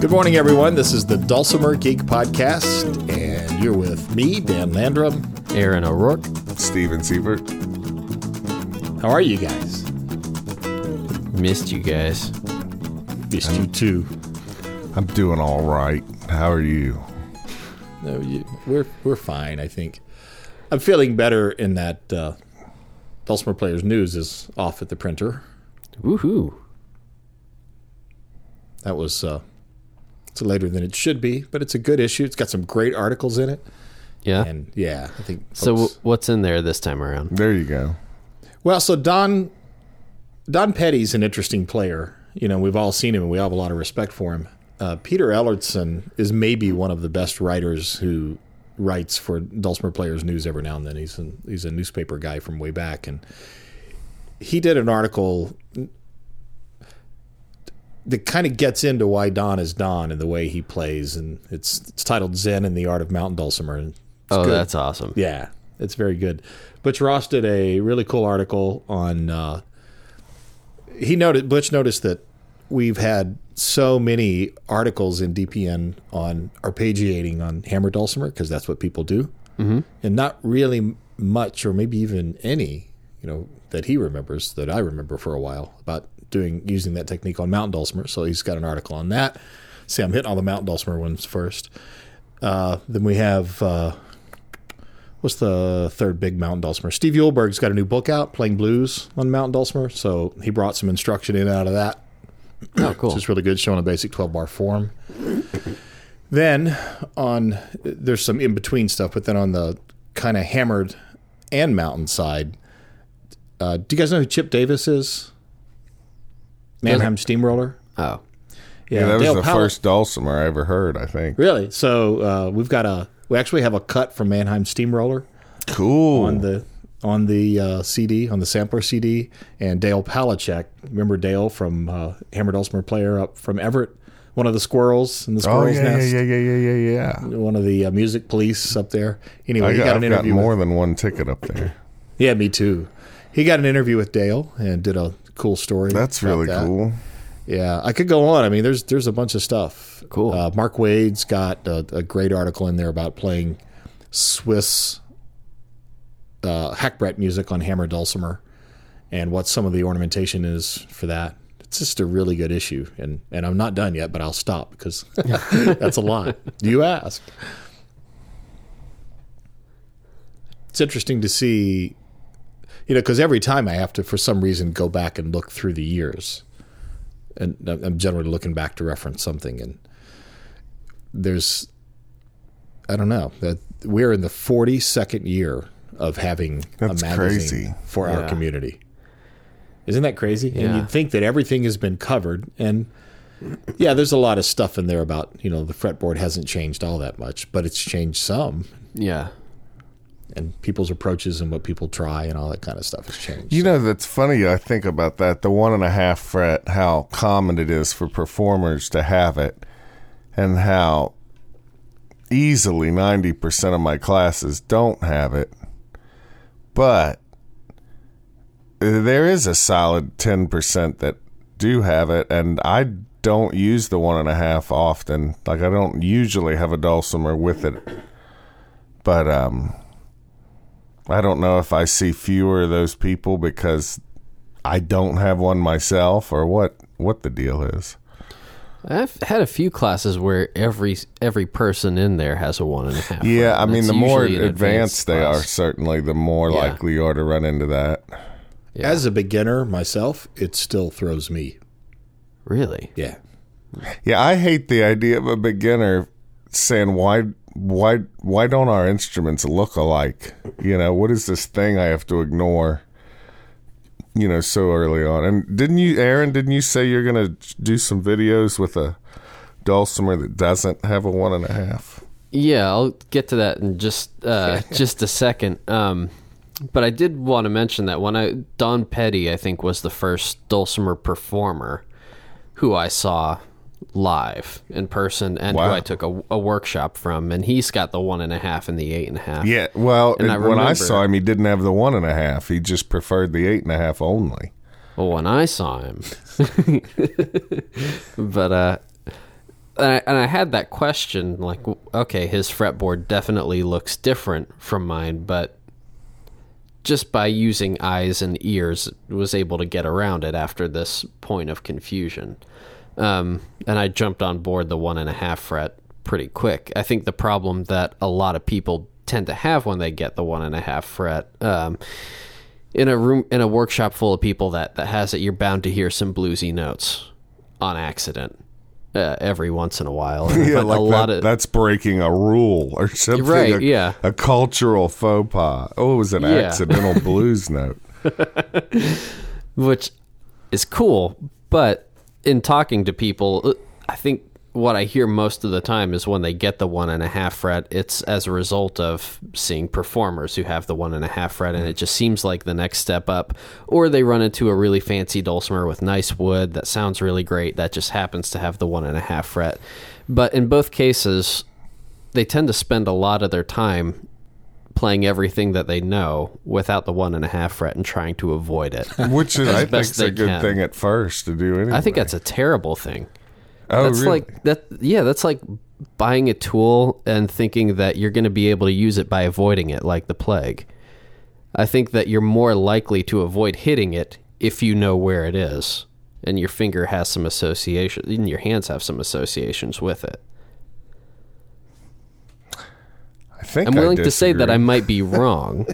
Good morning, everyone. This is the Dulcimer Geek Podcast, and you're with me, Dan Landrum. Aaron O'Rourke. Stephen Seifert. How are you guys? Missed you guys. Missed you too. I'm doing all right. How are you? No, you, we're we're fine. I think I'm feeling better in that uh, Dulcimer Players News is off at the printer. Woohoo. That was uh, it's later than it should be, but it's a good issue. It's got some great articles in it, Yeah. and yeah, I think. so folks- w- what's in there this time around? There you go. Well, so Don Don Pedi's an interesting player. You know, we've all seen him and we all have a lot of respect for him. Uh, Peter Ellertson is maybe one of the best writers who writes for Dulcimer Players News every now and then. He's a, he's a newspaper guy from way back, and he did an article that kind of gets into why Don is Don and the way he plays, and it's it's titled Zen and the Art of Mountain Dulcimer. And it's oh, good. that's awesome. Yeah, it's very good. Butch Ross did a really cool article on. Uh, he noted Butch noticed that we've had so many articles in DPN on arpeggiating on hammer dulcimer because that's what people do, mm-hmm. and not really much, or maybe even any, you know, that he remembers that I remember for a while about doing using that technique on mountain dulcimer. So he's got an article on that. See, I'm hitting all the mountain dulcimer ones first. Uh, then we have. Uh, what's the third big mountain dulcimer? Steve Eulberg's got a new book out, playing blues on mountain dulcimer. So he brought some instruction in out of that. Oh, cool. Which is really good, showing a basic 12 bar form. Then on there's some in between stuff, but then on the kind of hammered and mountain side, uh, do you guys know who Chip Davis is? Mannheim Steamroller. Oh. Yeah, that was the Powell- first dulcimer I ever heard, I think. Really? So uh, we've got a we actually have a cut from Mannheim Steamroller. Cool. on the on the uh, CD on the sampler CD, and Dale Palachek. Remember Dale from uh, Hammer Dulcimer player up from Everett, one of the squirrels in the oh, squirrel's yeah, yeah, nest, yeah, yeah, yeah, yeah, yeah. one of the uh, music police up there. Anyway, I he got, got I've an got interview. more with, than one ticket up there. yeah, me too. He got an interview with Dale and did a cool story. That's really that. cool. Yeah, I could go on. I mean, there's there's a bunch of stuff. Cool. Uh, Mark Wade's got a, a great article in there about playing Swiss uh, hackbrett music on hammer dulcimer and what some of the ornamentation is for that. It's just a really good issue, and and I'm not done yet, but I'll stop because that's a lot. You ask. It's interesting to see, you know, because every time I have to, for some reason, go back and look through the years and I'm generally looking back to reference something. And there's, I don't know, that we're in the 42nd year of having That's a magazine crazy. for our community. Isn't that crazy? And you'd think that everything has been covered. And yeah, there's a lot of stuff in there about, you know, the fretboard hasn't changed all that much, but it's changed some. Yeah. And people's approaches and what people try and all that kind of stuff has changed. You know, that's funny. I think about that. The one and a half fret, how common it is for performers to have it, and how easily 90% of my classes don't have it. But there is a solid 10% that do have it, and I don't use the one and a half often. Like, I don't usually have a dulcimer with it. But, um, I don't know if I see fewer of those people because I don't have one myself or what what the deal is. I've had a few classes where every every person in there has a one and a half. Yeah, I mean the more usually an advanced, they are, certainly the more Yeah. likely you are to run into that. Yeah. As a beginner myself, it still throws me. really? Yeah. Yeah, I hate the idea of a beginner saying why why why don't our instruments look alike? You know, what is this thing I have to ignore? You know, so early on. And didn't you, Aaron? Didn't you say you're gonna do some videos with a dulcimer that doesn't have a one and a half? Yeah, I'll get to that in just uh, just a second. Um, but I did want to mention that when I Don Pedi, I think, was the first dulcimer performer who I saw live in person and who I took a, a workshop from, and he's got the one and a half and the eight and a half. Yeah, well, And I when I saw him, he didn't have the one and a half. He just preferred the eight and a half only. Well, when I saw him, but uh, and I, and I had that question like, okay, his fretboard definitely looks different from mine, but just by using eyes and ears, was able to get around it after this point of confusion. Um, and I jumped on board the one and a half fret pretty quick. I think the problem that a lot of people tend to have when they get the one and a half fret. Um, in a room in a workshop full of people that that has it, you're bound to hear some bluesy notes on accident uh, every once in a while. Yeah, like a that, lot of that's breaking a rule or something. Right, a, yeah. A cultural faux pas. Oh, it was an Yeah. accidental blues note. which is cool. But in talking to people, uh, I think what I hear most of the time is when they get the one and a half fret, it's as a result of seeing performers who have the one and a half fret, and it just seems like the next step up. Or they run into a really fancy dulcimer with nice wood that sounds really great that just happens to have the one and a half fret. But in both cases, they tend to spend a lot of their time playing everything that they know without the one and a half fret and trying to avoid it. Which is, I think, a good can. thing at first to do anyway. I think that's a terrible thing. oh, that's really? like that yeah, that's like buying a tool and thinking that you're going to be able to use it by avoiding it like the plague. I think that you're more likely to avoid hitting it if you know where it is and your finger has some association and your hands have some associations with it. I think I'm willing to say that. I might be wrong.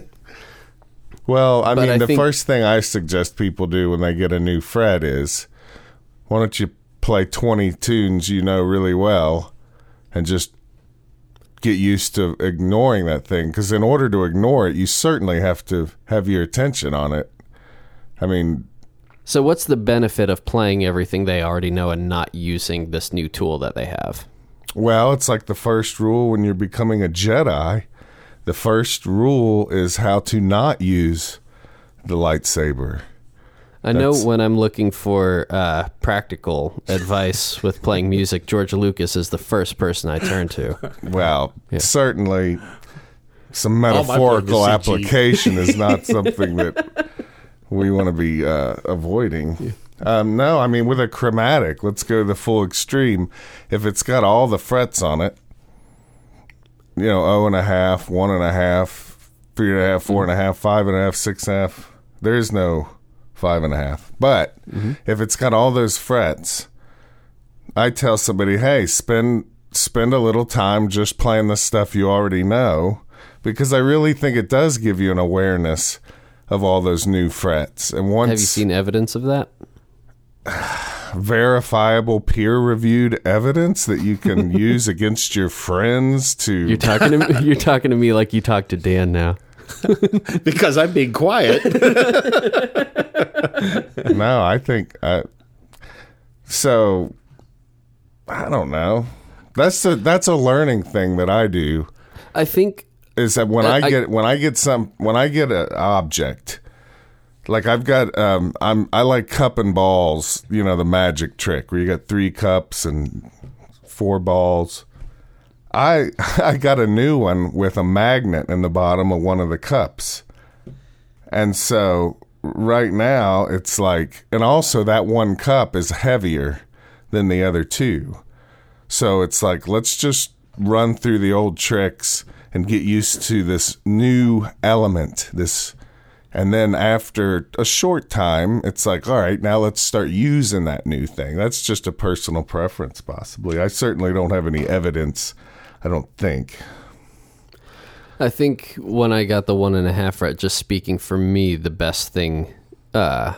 Well, I mean, I the think- first thing I suggest people do when they get a new fret is, why don't you play 20 tunes you know really well and just get used to ignoring that thing? Because in order to ignore it, you certainly have to have your attention on it. I mean, so what's the benefit of playing everything they already know and not using this new tool that they have? Well, it's like the first rule when you're becoming a Jedi. The first rule is how to not use the lightsaber. I know That's- when I'm looking for uh, practical advice with playing music, George Lucas is the first person I turn to. Well, certainly some metaphorical plug is CG. application is not something that we want to be uh, avoiding. Um, no, I mean, with a chromatic, let's go to the full extreme. If it's got all the frets on it, you know, oh and a half, one and a half, three and a half, four and a half, five and a half, six and a half, there's no five and a half. But if it's got all those frets, I tell somebody, hey, spend spend a little time just playing the stuff you already know, because I really think it does give you an awareness of all those new frets. And once Have you seen evidence of that? Verifiable peer reviewed evidence that you can use against your friends to You're talking to me, you're talking to me like you talk to Dan now. because I'm being quiet. no, I think I, so. I don't know. That's a that's a learning thing that I do. I think Is that when Uh, I I- get when I get some when I get an object, like I've got um I'm I like cup and balls. You know the magic trick where you got three cups and four balls. I I got a new one with a magnet in the bottom of one of the cups. And so right now it's like and also that one cup is heavier than the other two. So it's like let's just run through the old tricks and get used to this new element, this and then after a short time, it's like, all right, now let's start using that new thing. That's just a personal preference, possibly. I certainly don't have any evidence, I don't think. I think when I got the one and a half right, just speaking for me, the best thing uh,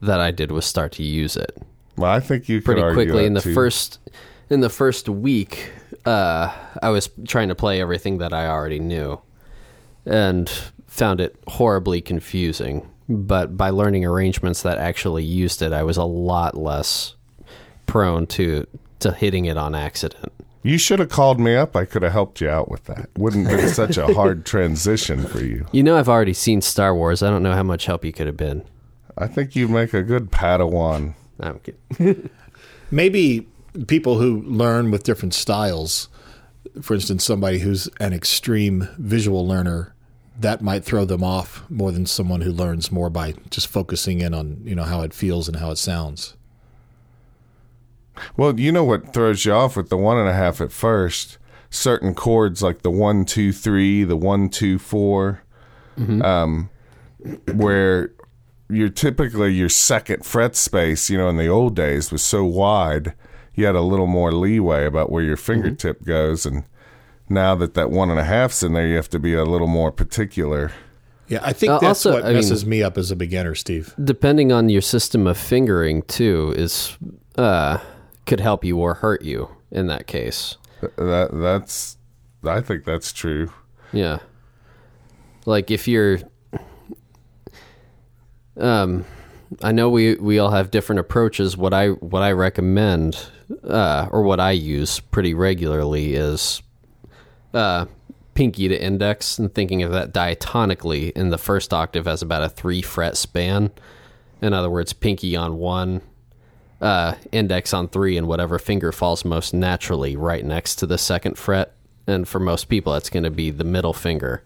that I did was start to use it. Well, I think you could pretty quickly in the too. first in the first week uh, i was trying to play everything that i already knew and found it horribly confusing but by learning arrangements that actually used it i was a lot less prone to to hitting it on accident You should have called me up. I could have helped you out with that. Wouldn't have been such a hard transition for you. you know i've already seen star wars i don't know how much help you could have been I think you'd make a good Padawan. i'm kidding Maybe people who learn with different styles, for instance, somebody who's an extreme visual learner, that might throw them off more than someone who learns more by just focusing in on you know how it feels and how it sounds. Well, you know what throws you off with the one and a half at first? Certain chords like the one, two, three, the one, two, four, um, where you're typically your second fret space, you know, in the old days was so wide, you had a little more leeway about where your fingertip goes. And now that that one and a half's in there, you have to be a little more particular. Yeah, I think Uh, that's also, what I mean- messes me up as a beginner, Steve. Depending on your system of fingering too, is uh, could help you or hurt you in that case. That that's, I think that's true. Yeah. Like if you're um I know we we all have different approaches. What I what I recommend uh or what I use pretty regularly is uh pinky to index and thinking of that diatonically in the first octave as about a 3 fret span. In other words, pinky on 1 uh, index on three, and whatever finger falls most naturally right next to the second fret. And for most people, that's going to be the middle finger.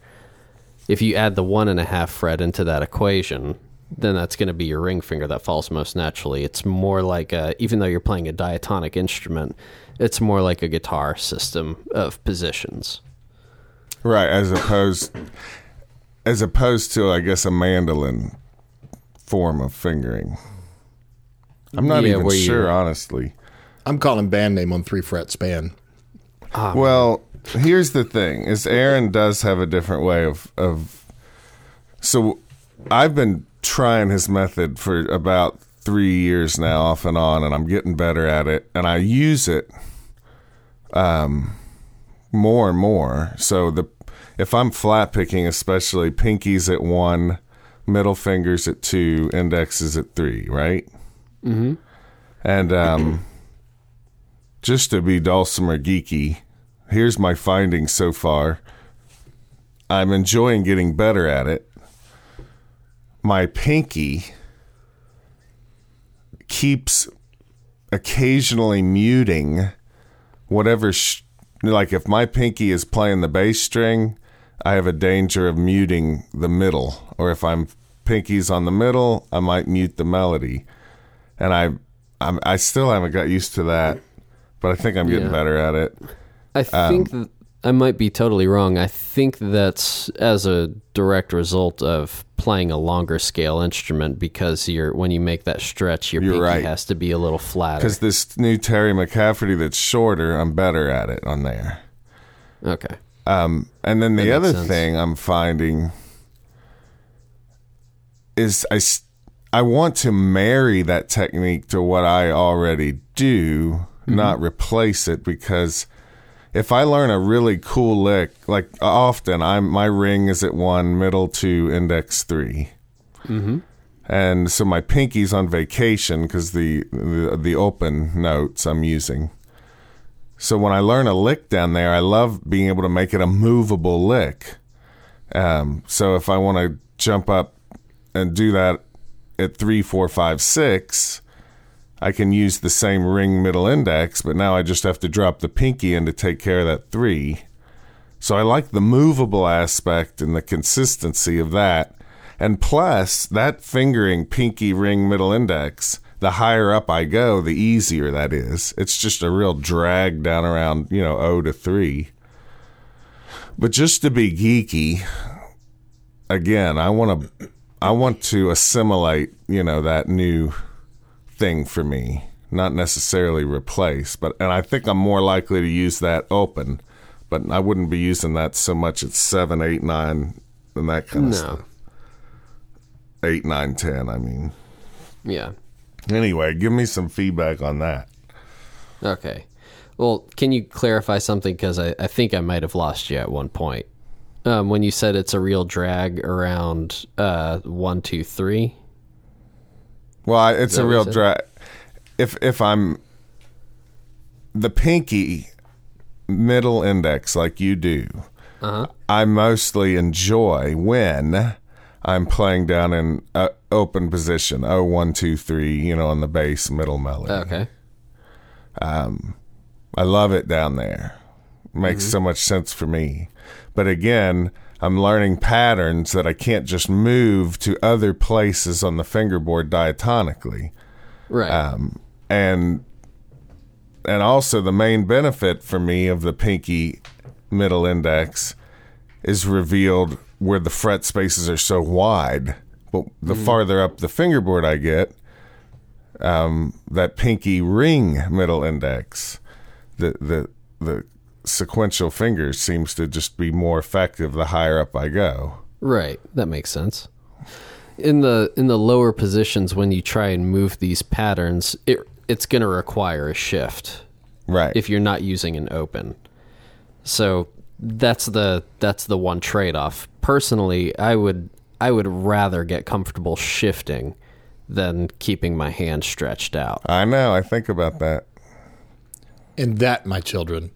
If you add the one and a half fret into that equation, then that's going to be your ring finger that falls most naturally. It's more like a, even though you're playing a diatonic instrument, it's more like a guitar system of positions. Right, as opposed as opposed to I guess a mandolin form of fingering. I'm not Yeah, even sure, you're- honestly. I'm calling band name on three fret span. Ah, well, here's the thing: is Aaron does have a different way of of. So, I've been trying his method for about three years now, off and on, and I'm getting better at it, and I use it, um, more and more. So the if I'm flat picking, especially pinkies at one, middle fingers at two, indexes at three, right? Mm-hmm. And um, just to be dulcimer geeky, here's my findings so far. I'm enjoying getting better at it. My pinky keeps occasionally muting whatever, sh- like if my pinky is playing the bass string, I have a danger of muting the middle. Or if I'm pinky's on the middle, I might mute the melody. And I, I'm, I still haven't got used to that, but I think I'm getting Yeah. better at it. I think um, that I might be totally wrong. I think that's as a direct result of playing a longer scale instrument because you're when you make that stretch, your You're pinky right. has to be a little flatter. Because this new Terry McCafferty that's shorter, I'm better at it on there. Okay. Um, and then the other sense. thing I'm finding is I I want to marry that technique to what I already do, Mm-hmm. not replace it because if I learn a really cool lick, like often I'm my ring is at one, middle two, index 3 Mm-hmm. and so my pinky's on vacation because the, the the open notes I'm using. So when I learn a lick down there, I love being able to make it a movable lick. Um, so if I want to jump up and do that at three, four, five, six, I can use the same ring middle index, but now I just have to drop the pinky in to take care of that three. So I like the movable aspect and the consistency of that. And plus, that fingering pinky ring middle index, the higher up I go, the easier that is. It's just a real drag down around, you know, O to 3. But just to be geeky, again, I want to I want to assimilate, you know, that new thing for me, not necessarily replace, but and I think I'm more likely to use that open, but I wouldn't be using that so much at 7, 8, 9 and that kind of No. stuff. 8, 9, 10, I mean. Yeah. Anyway, give me some feedback on that. Okay. Well, can you clarify something? Because I, I think I might have lost you at one point. Um, when you said it's a real drag around uh, one, two, three. Well, I, it's a real drag. If if I'm the pinky middle index like you do, Uh-huh. I mostly enjoy when I'm playing down in uh, open position. Oh, one, two, three. You know, on the bass middle melody. Okay. I love it down there. Makes so much sense for me. But again, I'm learning patterns that I can't just move to other places on the fingerboard diatonically. Right. Um, and and also the main benefit for me of the pinky middle index is revealed where the fret spaces are so wide. But the farther up the fingerboard I get, um, that pinky ring middle index, the the the sequential fingers seems to just be more effective the higher up I go. Right, that makes sense. In the in the lower positions when you try and move these patterns, it it's going to require a shift Right. if you're not using an open. So that's the that's the one trade-off. Personally, I would I would rather get comfortable shifting than keeping my hand stretched out. I know. I think about that. And that, my children.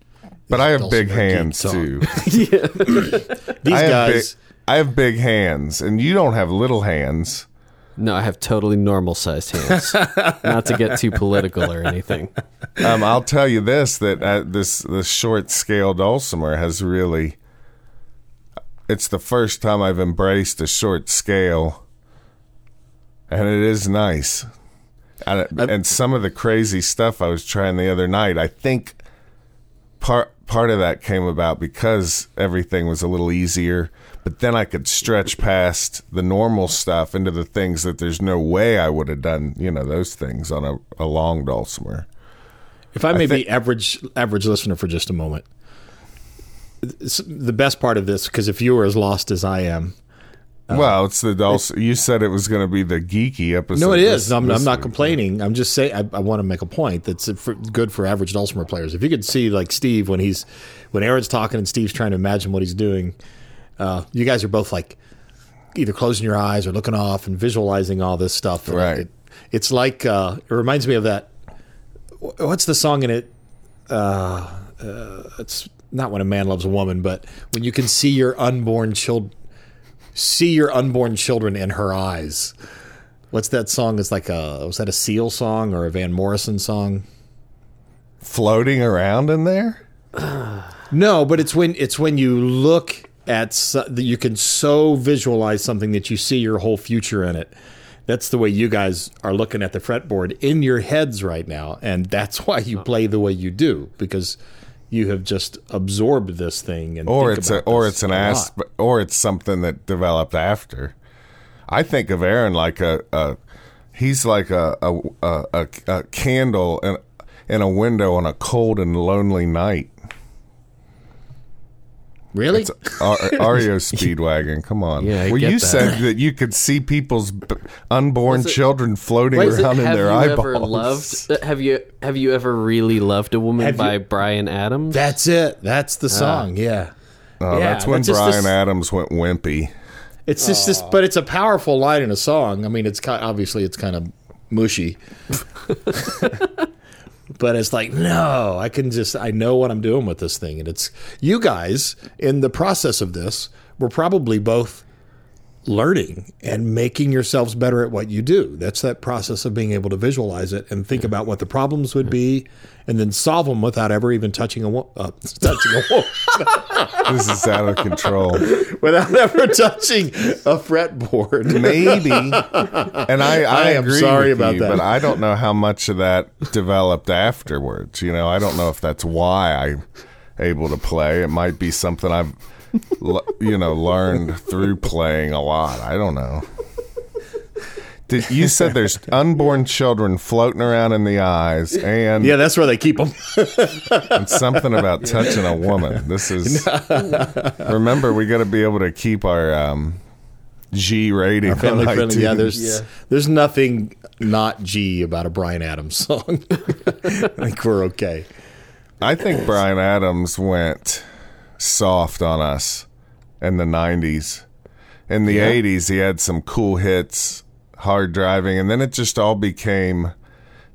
But I have big hands too. These I guys. big, I have big hands, and you don't have little hands. No, I have totally normal sized hands. not to get too political or anything. Um, I'll tell you this: that uh, this this short scale dulcimer has really. It's the first time I've embraced a short scale, and it is nice. And, and some of the crazy stuff I was trying the other night, I think part part of that came about because everything was a little easier. But then I could stretch past the normal stuff into the things that there's no way I would have done. You know those things on a, a long dulcimer. If I may think- be average average listener for just a moment, the best part of this, because if you were as lost as I am, well, it's the dulcimer. You said it was going to be the geeky episode. no, it is. this- I'm, this I'm not week. complaining. I'm just saying I, I want to make a point that's for, good for average dulcimer players. If you could see like Steve when he's when Aaron's talking and Steve's trying to imagine what he's doing, uh, you guys are both like either closing your eyes or looking off and visualizing all this stuff. Right. It, it's like uh, it reminds me of that. What's the song in it? Uh, uh, it's not when a man loves a woman, but when you can see your unborn child, see your unborn children in her eyes. What's that song? It's like a was that a Seal song or a Van Morrison song? floating around in there. No, but it's when it's when you look at so, that you can so visualize something that you see your whole future in it. That's the way you guys are looking at the fretboard in your heads right now, and that's why you oh. play the way you do because you have just absorbed this thing. And or it's a, or it's an a lot. ass, or it's something that developed after. I think of Aaron like a, a he's like a a, a, a, a candle in, in a window on a cold and lonely night. Really? It's Ar- REO Speedwagon. Come on. Yeah, I well, get you that. said that you could see people's b- unborn it- children floating Was it- around in their you eyeballs. ever loved? uh, Have you have you ever really loved a woman Have you- by Bryan Adams? That's it. That's the song. yeah. Oh, Yeah, that's when that's just Bryan this- Adams went wimpy. It's just this, but it's a powerful line in a song. I mean, it's kind obviously it's kind of mushy, but it's like no, I can just I know what I'm doing with this thing, and it's you guys in the process of this. We're probably both learning and making yourselves better at what you do. That's that process of being able to visualize it and think about what the problems would be, and then solve them without ever even touching a wo- uh, touching a wo- This is out of control. without ever touching a fretboard. Maybe. And I, I, I am sorry about you, that. but I don't know how much of that developed afterwards. You know, I don't know if that's why I'm able to play. It might be something I've, l- you know, learned through playing a lot. I don't know. Did, you said there's unborn children floating around in the eyes, and, Yeah, that's where they keep them. and something about touching a woman. This is. Remember, we got to be able to keep our um, G rating. on Family friendly. Yeah, iTunes. there's there's nothing not G about a Bryan Adams song. I think we're okay. I think Bryan Adams went soft on us in the 90s. In the 80s, he had some cool hits, hard driving, and then it just all became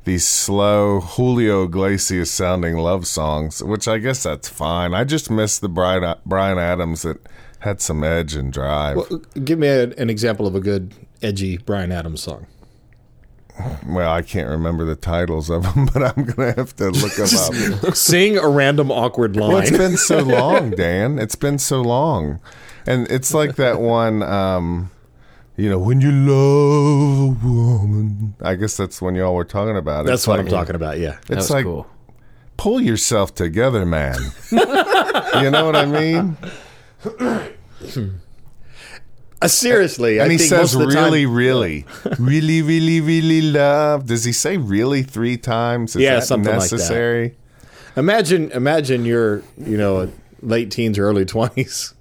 these slow Julio Iglesias sounding love songs, which I guess that's fine. I just miss the Brian, Bryan Adams that had some edge and drive. Well, Give me a, an example of a good edgy Bryan Adams song. I can't remember the titles of them, but I'm going to have to look them up. Sing a random awkward Well, it's been so long, Dan. It's been so long. And it's like that one, um, you know, when you love a woman. I guess that's when y'all were talking about it. That's It's what like, I'm talking about. Yeah. that It's was like, cool. pull yourself together, man. you know what I mean? Uh, seriously, And I he think says, the time- really, really, really, really, really love. Does he say really three times? Is Yeah, that something like that. necessary? Imagine, imagine you're, you know, late teens or early twenties,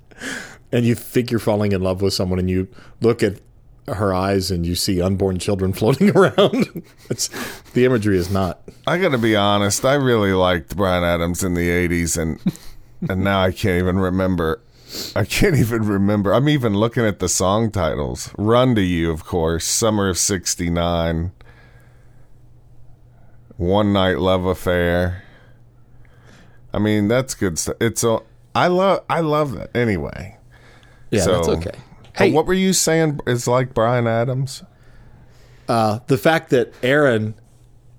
and you think you're falling in love with someone, and you look at her eyes and you see unborn children floating around. it's the imagery is not. I got to be honest. I really liked Bryan Adams in the '80s, and and now I can't even remember. I can't even remember. I'm even looking at the song titles. "Run to You," of course. "Summer of '69." "One Night Love Affair." I mean, that's good stuff. It's a. I love. I love that. Anyway. Yeah, So- that's okay. Hey, what were you saying? Is like Bryan Adams? uh, the fact that Aaron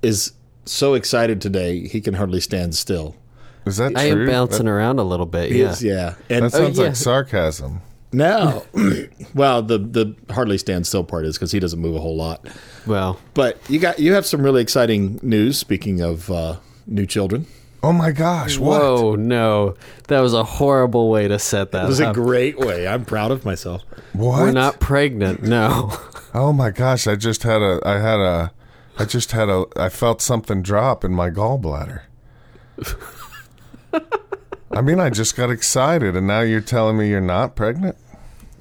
is so excited today, he can hardly stand still. Is that I true? am bouncing That, around a little bit. He Yeah. is, yeah. And that sounds yeah. like sarcasm. no, well, the the hardly stand still part is because he doesn't move a whole lot. Well, But you got you have some really exciting news. Speaking of uh, new children, Oh my gosh! What? whoa, no, that was a horrible way to set that it was a great way. I'm proud of myself. What? We're not pregnant. No. Oh my gosh! I just had a. I had a. I just had a. I felt something drop in my gallbladder. I mean, I just got excited, and now you're telling me you're not pregnant.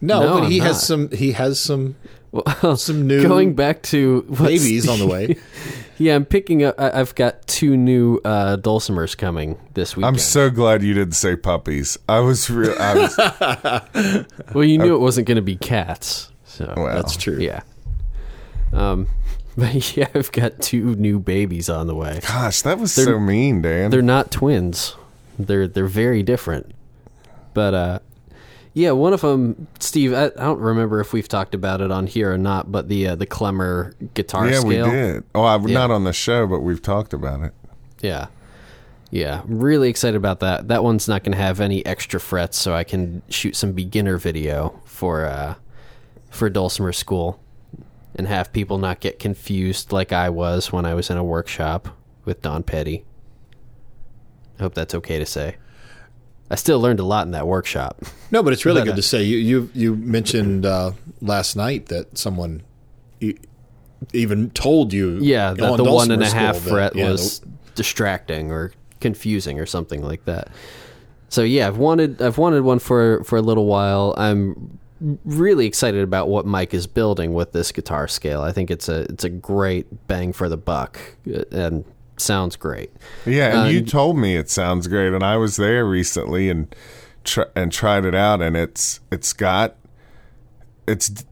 No, No, but he I'm has not. some. He has some Well, some new going back to babies on the way. Yeah, I'm picking up. I- I've got two new uh, dulcimers coming this week. I'm so glad you didn't say puppies. I was real. I was. well, you knew it wasn't going to be cats. So Well, That's true. yeah. Um, but yeah, I've got two new babies on the way. Gosh, that was They're- so mean, Dan. They're not twins. They're they're very different. But uh, yeah, one of them, Steve. I, I don't remember if we've talked about it on here or not. But the uh, the Clemmer guitar yeah, scale. we did. Oh, I, Yeah. not on the show, but we've talked about it. Yeah. Yeah, I'm really excited about that. That one's not going to have any extra frets, so I can shoot some beginner video for uh, for Dulcimer School, and have people not get confused like I was when I was in a workshop with Don Pedi. I hope that's okay to say. I still learned a lot in that workshop. No, but it's really But, good uh, to say. You you you mentioned uh, last night that someone even told you. Yeah, that on the one Dulcimer and a half fret yeah, was distracting or confusing or something like that. So yeah, I've wanted I've wanted one for for a little while. I'm really excited about what Mike is building with this guitar scale. I think it's a it's a great bang for the buck uh, and sounds great. Yeah, and you Um, told me it sounds great, and I was there recently and tr- and tried it out, and it's it's got it's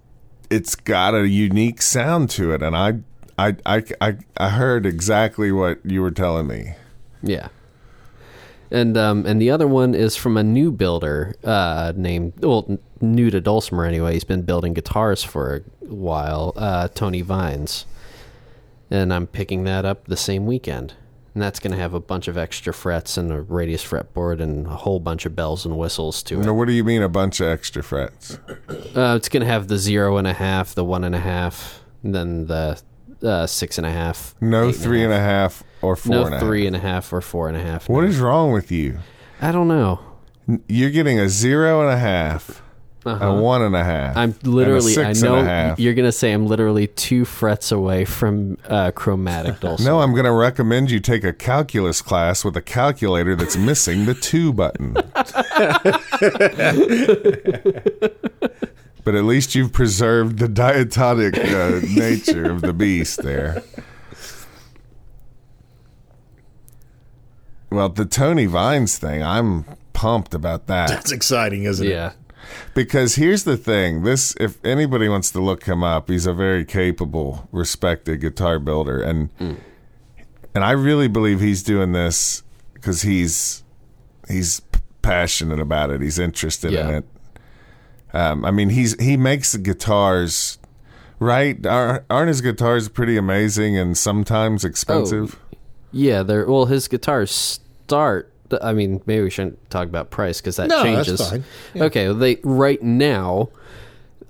it's got a unique sound to it, and I I I I, I heard exactly what you were telling me. Yeah. And um and the other one is from a new builder uh named well new to Dulcimer anyway. He's been building guitars for a while. Uh Tony Vines. And I'm picking that up the same weekend. And that's going to have a bunch of extra frets and a radius fretboard and a whole bunch of bells and whistles to it. Now, what do you mean a bunch of extra frets? Uh, it's going to have the zero and a half, the one and a half, and then the uh, six and a half. No three and a half, and a half and a three and half. a half or four No and a half. three and a half or four and a half. What no. is wrong with you? I don't know. You're getting a zero and a half, Uh-huh. a one and a half. I'm and a literally. I six and a know half. you're gonna say I'm literally two frets away from uh, chromatic dulcimer. No, I'm going to recommend you take a calculus class with a calculator that's missing the two button. but at least you've preserved the diatonic uh, nature of the beast there. Well, the Tony Vines thing, I'm pumped about that. That's exciting, isn't it? Yeah. Because here's the thing: this, if anybody wants to look him up, he's a very capable, respected guitar builder, and and I really believe he's doing this because he's he's passionate about it. He's interested in it. Um, I mean, he's he makes the guitars, right? Are- Aren't his guitars pretty amazing and sometimes expensive? Yeah. They're well. His guitars start. I mean, maybe we shouldn't talk about price because that No, that's changes. fine. Yeah. Okay. well, They right now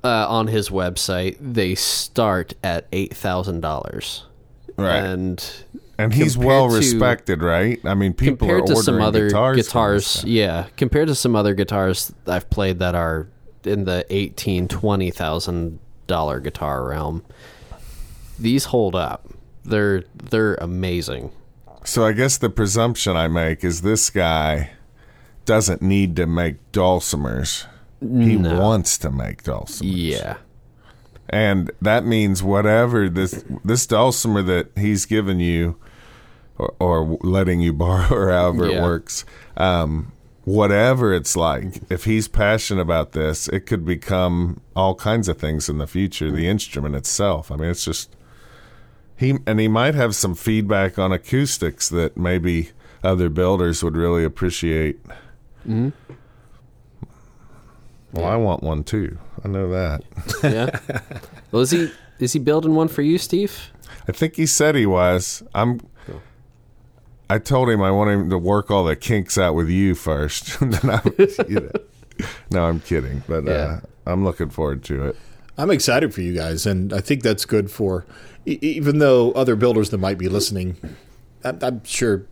uh, on his website they start at eight thousand dollars. Right. And And he's well to- respected, right? I mean, people compared are to ordering some other guitars. guitars, yeah, compared to some other guitars I've played that are in the eighteen twenty thousand dollar guitar realm, these hold up. They're they're amazing. So I guess the presumption I make is this guy doesn't need to make dulcimers. He No. wants to make dulcimers. Yeah, and that means whatever this this dulcimer that he's given you or, or letting you borrow or however it works um, whatever it's like if he's passionate about this it could become all kinds of things in the future the instrument itself i mean it's just he and he might have some feedback on acoustics that maybe other builders would really appreciate well i want one too i know that yeah. well, is he is he building one for you, Steve? I think he said he was. I'm. I told him I want him to work all the kinks out with you first. and then I, you know. No, I'm kidding, but Yeah. uh, I'm looking forward to it. I'm excited for you guys, and I think that's good for, even though other builders that might be listening, I'm, I'm sure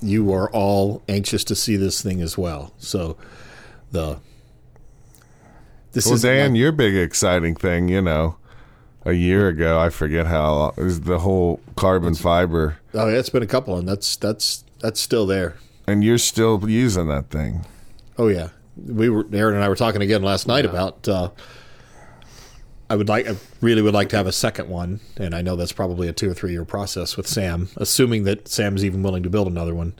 you are all anxious to see this thing as well. So, the this Well, is Dan, like- your big exciting thing, you know, a year ago, I forget how is the whole carbon fiber, oh, yeah, it's been a couple, and that's that's that's still there. and you're still using that thing. Oh yeah, we were Aaron and I were talking again last night about. Uh, I would like, I really would like to have a second one, and I know that's probably a two or three year process with Sam, assuming that Sam's even willing to build another one.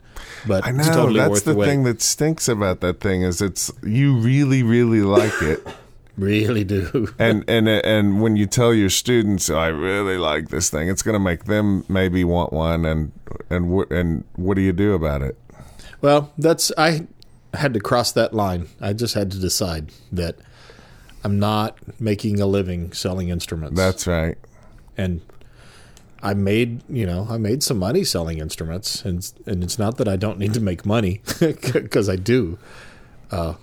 But I know it's totally that's worth the the thing that stinks about that thing is it's you really really like it. Really do. and and and when you tell your students, I really like this thing, it's going to make them maybe want one. And and what and what do you do about it? Well, that's I had to cross that line. I just had to decide that I'm not making a living selling instruments. That's right. and I made you know I made some money selling instruments, and and it's not that I don't need to make money because I do. Uh,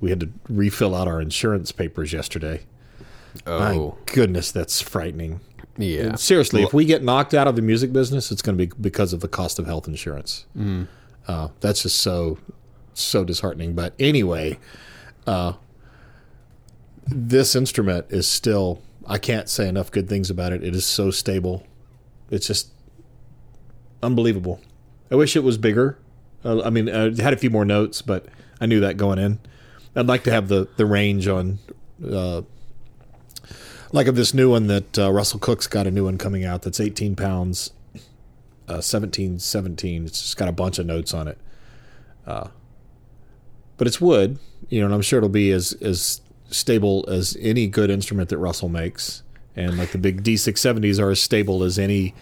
we had to refill out our insurance papers yesterday. Oh, My goodness, that's frightening. yeah. And seriously, if we get knocked out of the music business, it's going to be because of the cost of health insurance. Uh, that's just so so disheartening. But anyway, uh, this instrument is still. I can't say enough good things about it. It is so stable. It's just unbelievable. I wish it was bigger. Uh, I mean, I had a few more notes, but I knew that going in. I'd like to have the the range on uh, like of this new one that uh, Russell Cook's got a new one coming out that's 18 pounds, uh, 17, 17. It's just got a bunch of notes on it. Uh, but it's wood, you know, and I'm sure it'll be as as stable as any good instrument that Russell makes. And like the big D670s are as stable as any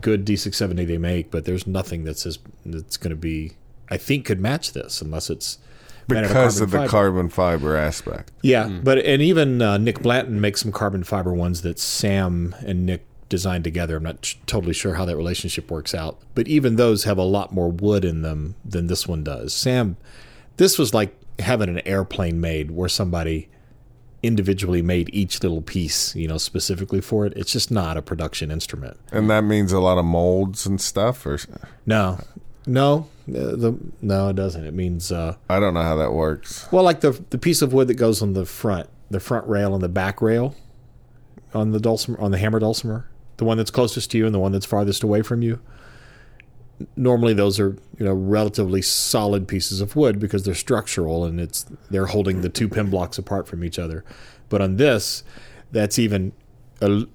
good D670 they make, but there's nothing that's as that's going to be I think could match this unless it's Because of the fiber. carbon fiber aspect. Yeah, but and even uh, Nick Blanton makes some carbon fiber ones that Sam and Nick designed together. I'm not sh- totally sure how that relationship works out, but even those have a lot more wood in them than this one does. Sam, this was like having an airplane made where somebody individually made each little piece, you know, specifically for it. It's just not a production instrument. And that means a lot of molds and stuff or No, no, uh, the no, it doesn't. It means. Uh, I don't know how that works. Well, like the the piece of wood that goes on the front, the front rail and the back rail on the dulcimer, on the hammer dulcimer, the one that's closest to you and the one that's farthest away from you. Normally, those are you know relatively solid pieces of wood because they're structural and it's they're holding the two pin blocks apart from each other. But on this, that's even a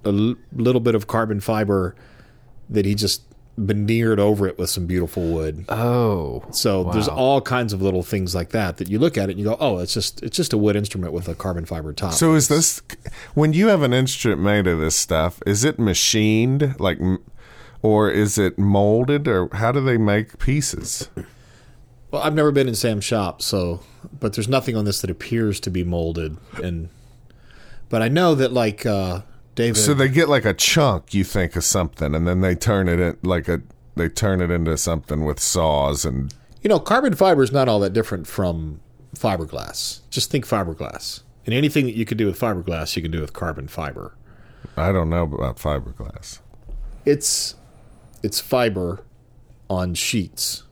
little bit of carbon fiber that he just veneered over it with some beautiful wood. Oh, So there's all kinds of little things like that that you look at it and you go, oh, it's just it's just a wood instrument with a carbon fiber top. So is this when you have an instrument made of this stuff? Is it machined like, m- or is it molded, or how do they make pieces? well, I've never been in Sam's shop, so but there's nothing on this that appears to be molded, and but I know that like uh, David. So they get like a chunk, you think, of something, and then they turn it in like a they turn it into something with saws and you know, carbon fiber is not all that different from fiberglass. Just think fiberglass, and anything that you could do with fiberglass, you can do with carbon fiber. I don't know about fiberglass. It's it's fiber on sheets,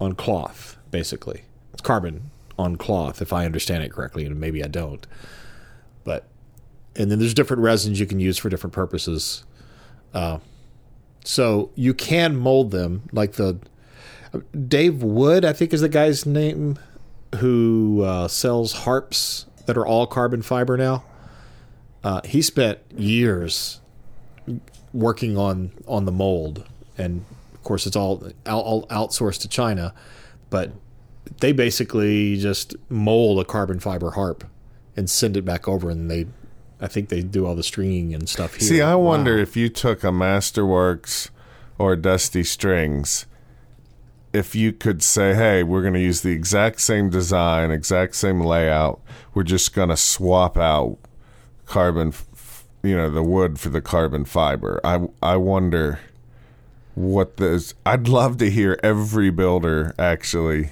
on cloth, basically. It's carbon on cloth, if I understand it correctly, and maybe I don't. But and then there's different resins you can use for different purposes. Uh, so you can mold them like the Dave Wood, I think is the guy's name, who uh, sells harps that are all carbon fiber now. Uh, he spent years working on on the mold, and of course it's all, all outsourced to China, but they basically just mold a carbon fiber harp and send it back over, and they, I think they do all the stringing and stuff here. See, I wonder if you took a Masterworks or Dusty Strings, if you could say, "Hey, we're going to use the exact same design, exact same layout. We're just going to swap out carbon, f- you know, the wood for the carbon fiber." I I wonder what this. I'd love to hear every builder actually.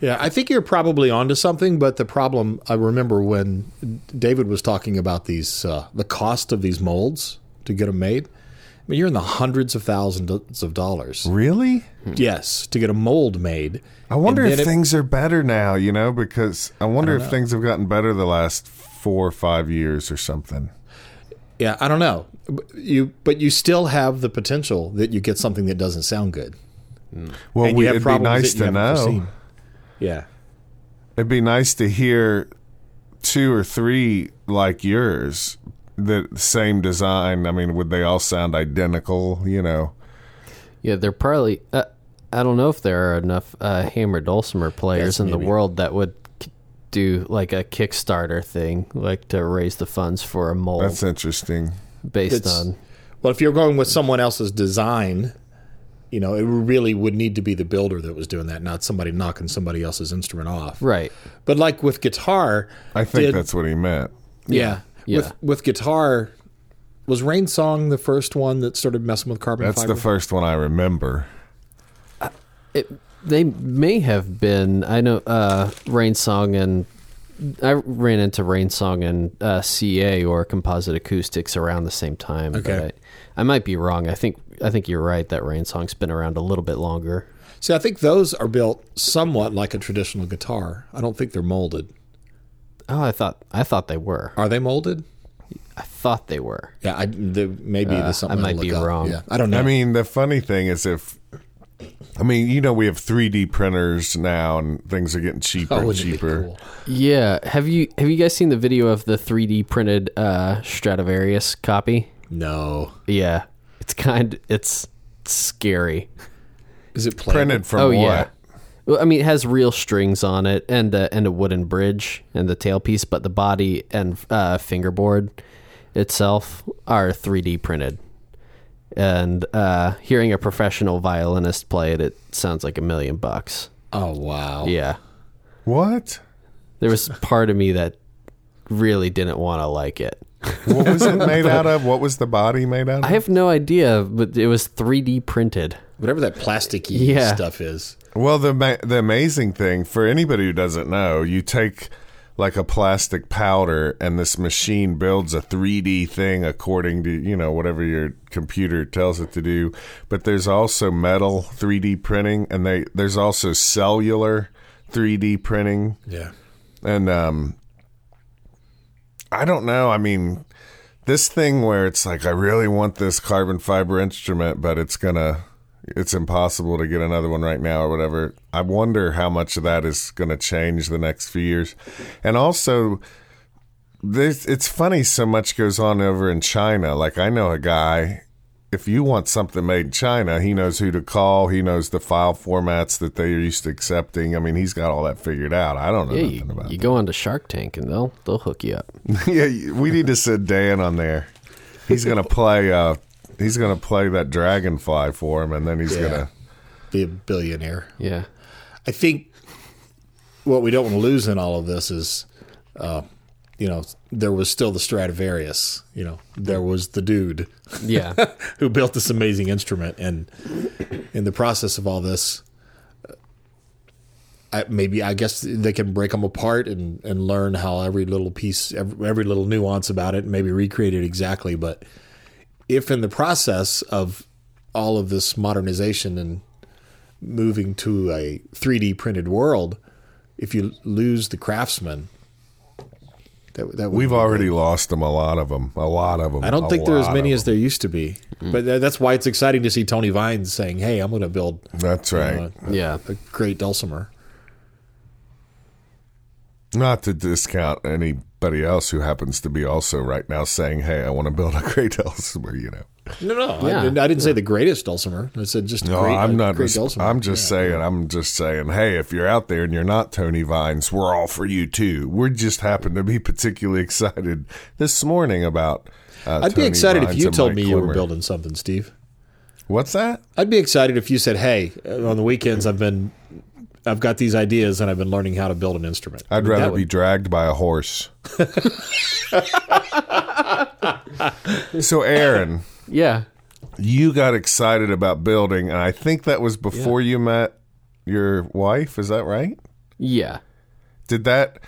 Yeah, I think you're probably onto something, but the problem I remember when David was talking about these uh, the cost of these molds to get them made. I mean, you're in the hundreds of thousands of dollars. Really? Yes, to get a mold made. I wonder if it- things are better now, you know, because I wonder if things have gotten better the last four or five years or something. Yeah, I don't know. You, but you still have the potential that you get something that doesn't sound good. Well, we, you have it'd be nice to know. foreseen. Yeah. It'd be nice to hear two or three like yours, the same design. I mean, would they all sound identical? You know, Yeah, they're probably. Uh, I don't know if there are enough uh, hammer dulcimer players Yes, in the maybe. world that would k- do like a Kickstarter thing, like to raise the funds for a mold that's interesting. based It's- on. Well, if you're going with someone else's design, you know, it really would need to be the builder that was doing that, not somebody knocking somebody else's instrument off. Right. But like with guitar, I think did- that's what he meant. yeah, Yeah. With with guitar, was Rain Song the first one that started messing with carbon That's fiber? the first one I remember. It, they may have been. I know uh, Rain Song and I ran into Rain Song and uh, CA or Composite Acoustics around the same time. but Okay. I, I might be wrong. I think I think you're right that Rain Song's been around a little bit longer. See, I think those are built somewhat like a traditional guitar. I don't think they're molded. Oh, I thought I thought they were. Are they molded? I thought they were. Yeah, I, there maybe Uh, there's something I might be up. wrong. Yeah, I don't know. I mean, the funny thing is if. I mean, you know, we have 3D printers now, and things are getting cheaper oh, and wouldn't it be cheaper. cool? Yeah. Have you have you guys seen the video of the 3D printed uh, Stradivarius copy? No, Yeah. It's kind. It's scary. is it playable? Printed from oh what? yeah. Well, I mean, it has real strings on it and uh, and a wooden bridge and the tailpiece, but the body and uh, fingerboard itself are 3D printed. And uh, hearing a professional violinist play it, it sounds like a million bucks. Oh wow. Yeah, What? there was part of me that really didn't want to like it. What was it made out of? What was the body made out of? I have no idea, but it was 3D printed. Whatever that plasticky Yeah. stuff is. Well, the ma- the amazing thing for anybody who doesn't know, you take like a plastic powder, and this machine builds a 3D thing according to you know whatever your computer tells it to do. But there's also metal 3D printing, and they there's also cellular 3D printing, Yeah. and um, I don't know. I mean, this thing where it's like I really want this carbon fiber instrument, but it's gonna it's impossible to get another one right now or whatever. I wonder how much of that is going to change the next few years. And also this it's funny so much goes on over in China. Like I know a guy if you want something made in China, he knows who to call. He knows the file formats that they're used to accepting. I mean, he's got all that figured out. I don't know Yeah, nothing you, about you go onto Shark Tank and they'll they'll hook you up. yeah, we need to send Dan on there. He's gonna play. Uh, he's gonna play that dragonfly for him, and then he's Yeah. gonna. Be a billionaire. Yeah. I think what we don't want to lose in all of this is, uh, you know, there was still the Stradivarius. You know, there was the dude Yeah. who built this amazing instrument, and in the process of all this, uh, I, maybe I guess they can break them apart and, and learn how every little piece, every, every little nuance about it, and maybe recreate it exactly. But if in the process of all of this modernization and moving to a 3D printed world, if you lose the craftsmen, that, that We've be already lost them. A lot of them. A lot of them. I don't think there are as many as there used to be. But that's why it's exciting to see Tony Vines saying, "Hey, I'm going to build. That's right. uh, Yeah. a great dulcimer." Not to discount anybody else who happens to be also right now saying, "Hey, I want to build a great dulcimer." You know. No, no, I Yeah. didn't, I didn't say the greatest dulcimer. I said just No, great, I'm not. Great res- dulcimer. I'm just Yeah. saying. I'm just saying. Hey, if you're out there and you're not Tony Vines, we're all for you too. We just happen to be particularly excited this morning about. Uh, I'd be Tony excited if you told Mike me you were building something, Steve. What's that? I'd be excited if you said, "Hey, uh, on the weekends I've been, I've got these ideas and I've been learning how to build an instrument." I'd That rather would- be dragged by a horse. so, Aaron, Yeah. you got excited about building, and I think that was before you met your wife. Is that right? Yeah. Did that?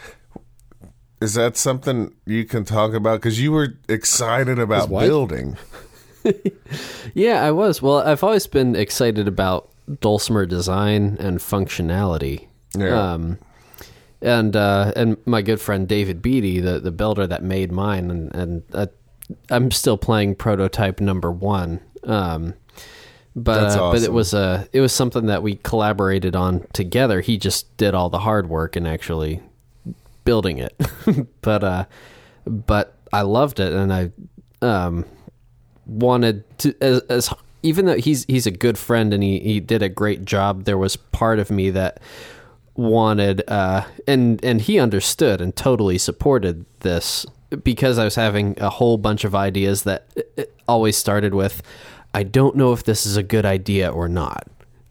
Is that something you can talk about? Because you were excited about building. Yeah, I was. Well, I've always been excited about dulcimer design and functionality. Yeah. Um, and uh, and my good friend David Beatty, the the builder that made mine, and and uh, I'm still playing prototype number one. Um, but That's uh, but it was uh, it was something that we collaborated on together. He just did all the hard work and actually building it. but uh, but I loved it, and I um, wanted to as, as even though he's he's a good friend and he, he did a great job there was part of me that wanted uh and and he understood and totally supported this because I was having a whole bunch of ideas that always started with I don't know if this is a good idea or not.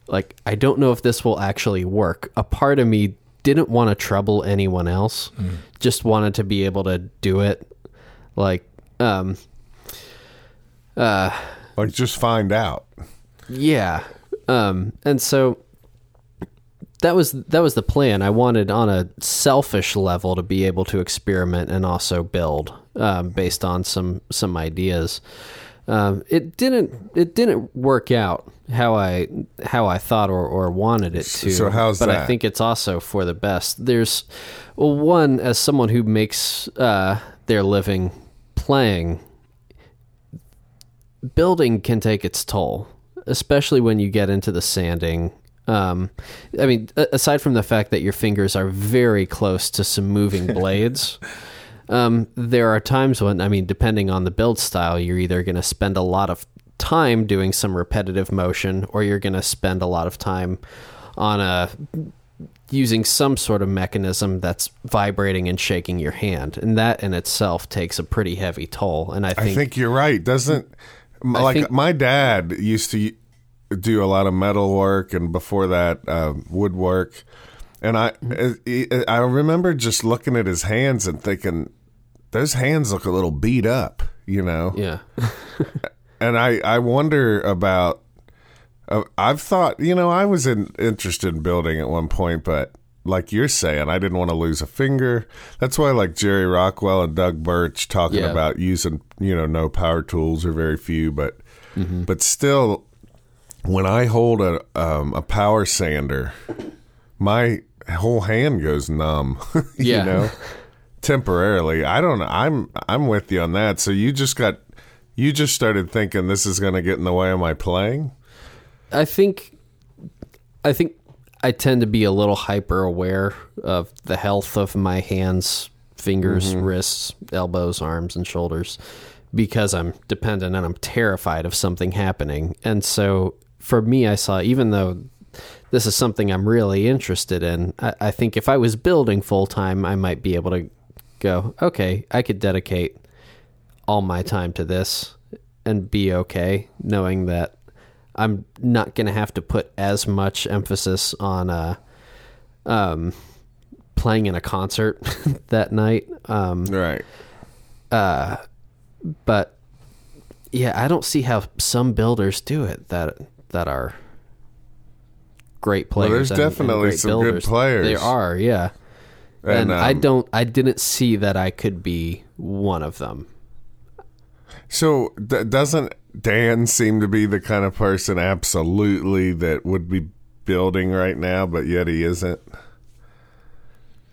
Like I don't know if this will actually work. A part of me didn't want to trouble anyone else just wanted to be able to do it. Like um Like, just find out. Yeah. Um, and so that was that was the plan. I wanted on a selfish level to be able to experiment and also build um, based on some some ideas. Um, it didn't it didn't work out how I how I thought or, or wanted it to. So how's but I think it's also for the best. There's well, one as someone who makes uh, their living playing building can take its toll, especially when you get into the sanding. Um, I mean, aside from the fact that your fingers are very close to some moving blades, um, there are times when, I mean, depending on the build style, you're either going to spend a lot of time doing some repetitive motion or you're going to spend a lot of time on a using some sort of mechanism that's vibrating and shaking your hand and that in itself takes a pretty heavy toll and i think, I think you're right. Doesn't like think- my dad used to do a lot of metal work, and before that, uh, woodwork. And I, Mm-hmm. I remember just looking at his hands and thinking, those hands look a little beat up, you know. yeah And I, I wonder about. Uh, I've thought, you know, I was in, interested in building at one point, but like you're saying, I didn't want to lose a finger. That's why, like Jerry Rockwell and Doug Berch talking Yeah. about using, you know, no power tools or very few, but Mm-hmm. but still, when I hold a um, a power sander, my whole hand goes numb. you Yeah. know, temporarily. I don't. I'm I'm with you on that. So you just got you just started thinking this is going to get in the way of my playing. I think I think I tend to be a little hyper aware of the health of my hands, fingers, mm-hmm. wrists, elbows, arms, and shoulders because I'm dependent and I'm terrified of something happening. And so for me, I saw even though this is something I'm really interested in, I, I think if I was building full time, I might be able to go, okay, I could dedicate all my time to this and be okay knowing that I'm not going to have to put as much emphasis on uh, um, playing in a concert that night. Um, Right. but yeah, I don't see how some builders do it that that are great Well, players. there's and- and definitely great some good players. There are, yeah. And, And, I um, don't, I didn't see that I could be one of them. So d- doesn't Dan seemed to be the kind of person absolutely that would be building right now, but yet he isn't.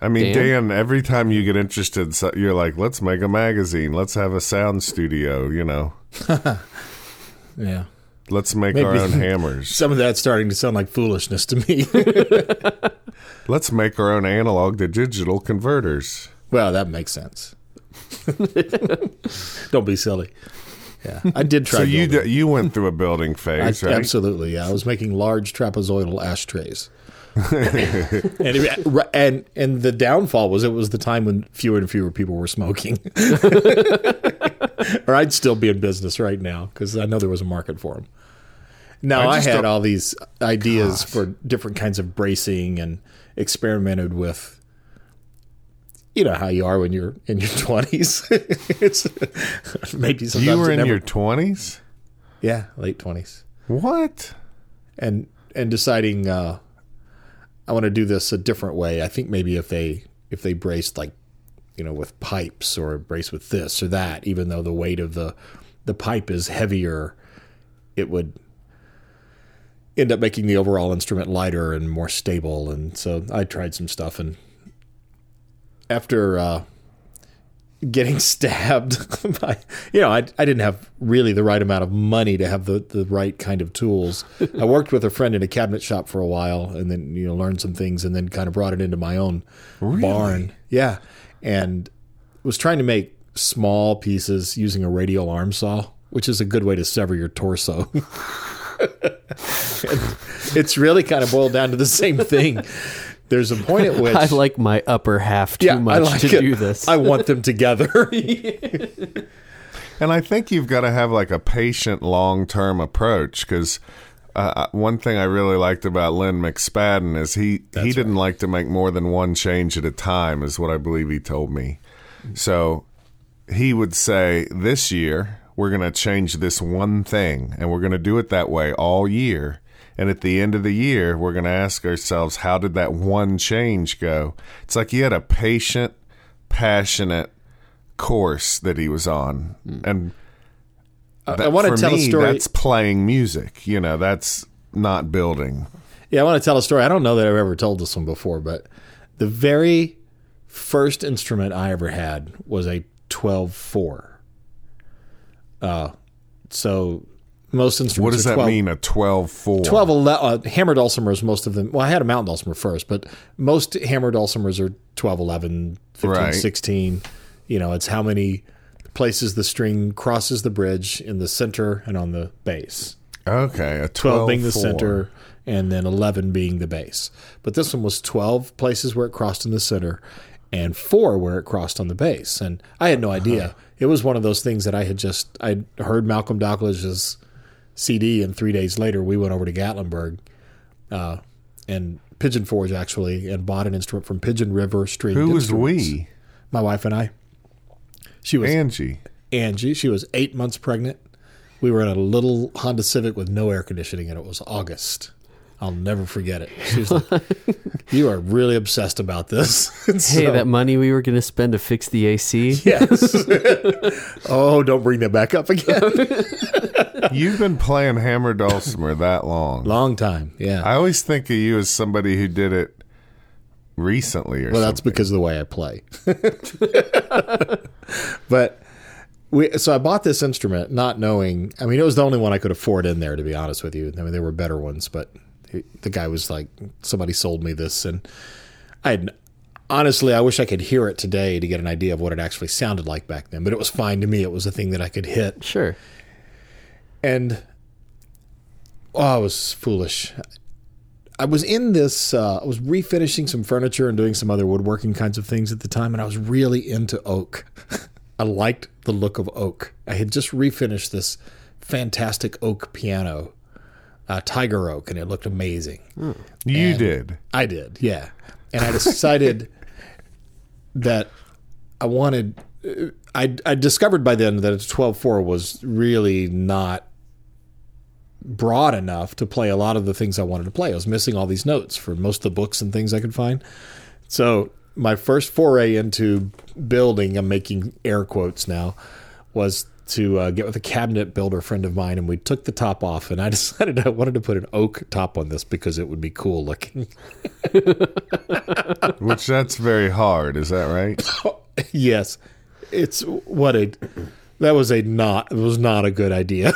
I mean, Dan? Dan, every time you get interested, so- you're like, let's make a magazine. Let's have a sound studio, you know. Yeah. Let's make our own hammers. Some of that's starting to sound like foolishness to me. Let's make our own analog to digital converters. well, that makes sense. Don't be silly. Yeah, I did try. So you d- you went through a building I, phase, right? Absolutely, yeah. I was making large trapezoidal ashtrays. and, it, and and the downfall was it was the time when fewer and fewer people were smoking, or I'd still be in business right now because I know there was a market for them. Now I I, had don't- all these ideas for different kinds of bracing and experimented with. You know how you are when you're in your twenties. it's maybe sometimes you were in never- your twenties. yeah late twenties What? and and deciding uh, I want to do this a different way. I think maybe if they if they braced like you know with pipes or brace with this or that, even though the weight of the the pipe is heavier, it would end up making the overall instrument lighter and more stable. And so I tried some stuff and after uh, getting stabbed by you know I, I didn't have really the right amount of money to have the, the right kind of tools. I worked with a friend in a cabinet shop for a while and then you know learned some things and then kind of brought it into my own barn. Yeah. And was trying to make small pieces using a radial arm saw which is a good way to sever your torso. It's really kind of boiled down to the same thing there's a point at which I like my upper half too much to it. do this. I want them together. And I think you've got to have like a patient, long term approach because uh, one thing I really liked about Lynn McSpadden is he he didn't like to make more than one change at a time, is what I believe he told me. So he would say, "This year we're going to change this one thing, and we're going to do it that way all year." And at the end of the year, we're going to ask ourselves, how did that one change go? It's like he had a patient, passionate course that he was on. And I want to tell a story. That's playing music. You know, that's not building. Yeah, I want to tell a story. I don't know that I've ever told this one before, but the very first instrument I ever had was a 12 4. Uh, so most instruments What does that 12 mean? A 12 4? 12 ele- uh, hammer dulcimers, most of them. Well, I had a mountain dulcimer first, but most hammer dulcimers are 12, 11, 15, Right. 16. You know, it's how many places the string crosses the bridge in the center and on the base. Okay. A 12, 12 being the 4. center and then 11 being the base. But this one was 12 places where it crossed in the center and four where it crossed on the base. And I had no idea. It was one of those things that I had just, I heard Malcolm Dalglish's CD, and three days later we went over to Gatlinburg uh, and Pigeon Forge actually and bought an instrument from Pigeon River String. Who was we? My wife and I. She was Angie. Angie. She was eight months pregnant. We were in a little Honda Civic with no air conditioning, and it was August. I'll never forget it. She was like, "You are really obsessed about this." And hey, that money we were going to spend to fix the AC. yes. oh, don't bring that back up again. You've been playing hammer dulcimer that long. Long time. Yeah. I always think of you as somebody who did it recently or well, that's because of the way I play. but we, so I bought this instrument not knowing. I mean, it was the only one I could afford in there, to be honest with you. I mean, there were better ones, but he- the guy was like, somebody sold me this, and I had. Honestly, I wish I could hear it today to get an idea of what it actually sounded like back then. But it was fine to me. It was a thing that I could hit, Sure. and oh, I was foolish. I was in this. Uh, I was refinishing some furniture and doing some other woodworking kinds of things at the time, and I was really into oak. I liked the look of oak. I had just refinished this fantastic oak piano, uh, tiger oak, and it looked amazing. You did. I did, yeah. And I decided that I wanted. I I discovered by then that a twelve four was really not broad enough to play a lot of the things I wanted to play. I was missing all these notes for most of the books and things I could find. So my first foray into building, I'm making air quotes now, was to uh, get with a cabinet builder friend of mine, and we took the top off. And I decided I wanted to put an oak top on this because it would be cool looking. Which that's very hard. Is that right? yes, it's what a that was a not it was not a good idea.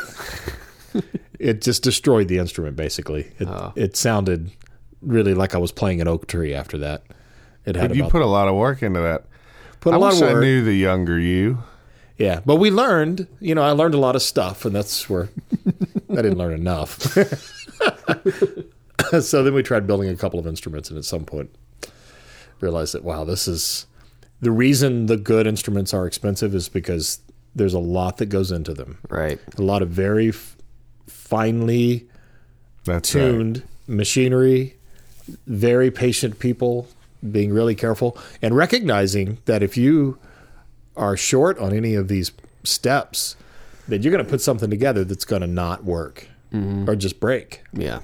it just destroyed the instrument basically. It, it sounded really like I was playing an oak tree after that. It had But you put a lot of work into that. put a I lot wish of I knew the younger you. Yeah, but we learned. You know, I learned a lot of stuff, and that's where I didn't learn enough. so then we tried building a couple of instruments, and at some point realized that wow, this is the reason the good instruments are expensive is because there's a lot that goes into them. Right. A lot of very f- finely That's right. tuned machinery, very patient people, being really careful, and recognizing that if you are short on any of these steps, that you're going to put something together that's going to not work or just break. Yeah.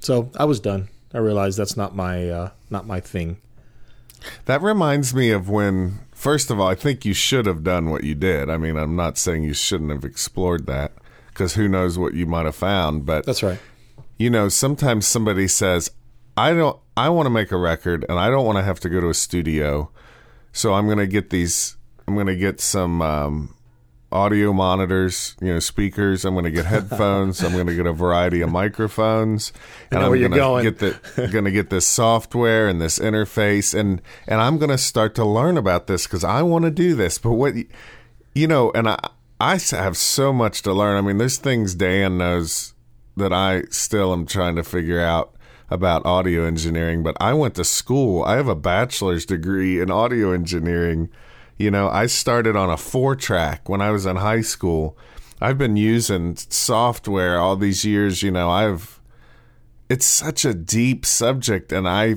So I was done. I realized that's not my uh, not my thing. That reminds me of when, first of all, I think you should have done what you did. I mean, I'm not saying you shouldn't have explored that because who knows what you might have found. But, That's right. you know, sometimes somebody says, I don't, I want to make a record and I don't want to have to go to a studio. So I'm going to get these, I'm going to get some, um, audio monitors, you know, speakers. I'm going to get headphones. I'm going to get a variety of microphones, and I'm going to going. get the to get this software and this interface, and and I'm going to start to learn about this because I want to do this. But what you know, and I I have so much to learn. I mean, there's things Dan knows that I still am trying to figure out about audio engineering, but I went to school. I have a bachelor's degree in audio engineering. You know, I started on a four track when I was in high school. I've been using software all these years. You know, I've, it's such a deep subject and I,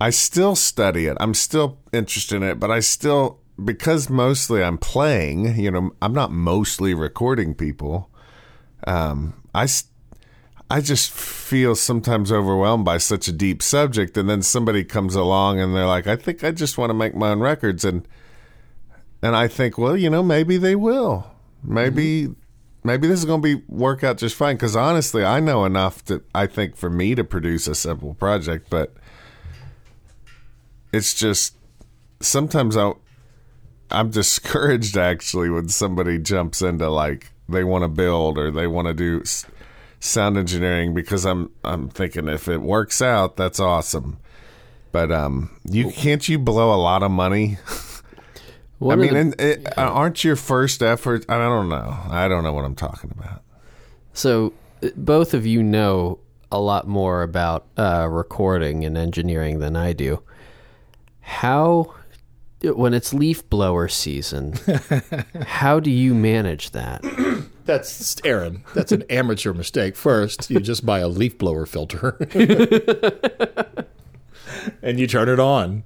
I still study it. I'm still interested in it, but I still, because mostly I'm playing, you know, I'm not mostly recording people. Um, I, I just feel sometimes overwhelmed by such a deep subject, and then somebody comes along and they're like, "I think I just want to make my own records," and and I think, well, you know, maybe they will. Maybe mm-hmm. maybe this is going to be work out just fine. Because honestly, I know enough that I think for me to produce a simple project, but it's just sometimes I I'm discouraged actually when somebody jumps into like they want to build or they want to do sound engineering because I'm I'm thinking if it works out that's awesome. But um you can't you blow a lot of money? I mean, the- and it, aren't your first efforts? I don't know. I don't know what I'm talking about. So uh, both of you know a lot more about uh, recording and engineering than I do. How, when it's leaf blower season, how do you manage that? That's Aaron. That's an amateur mistake. First, you just buy a leaf blower filter, and you turn it on.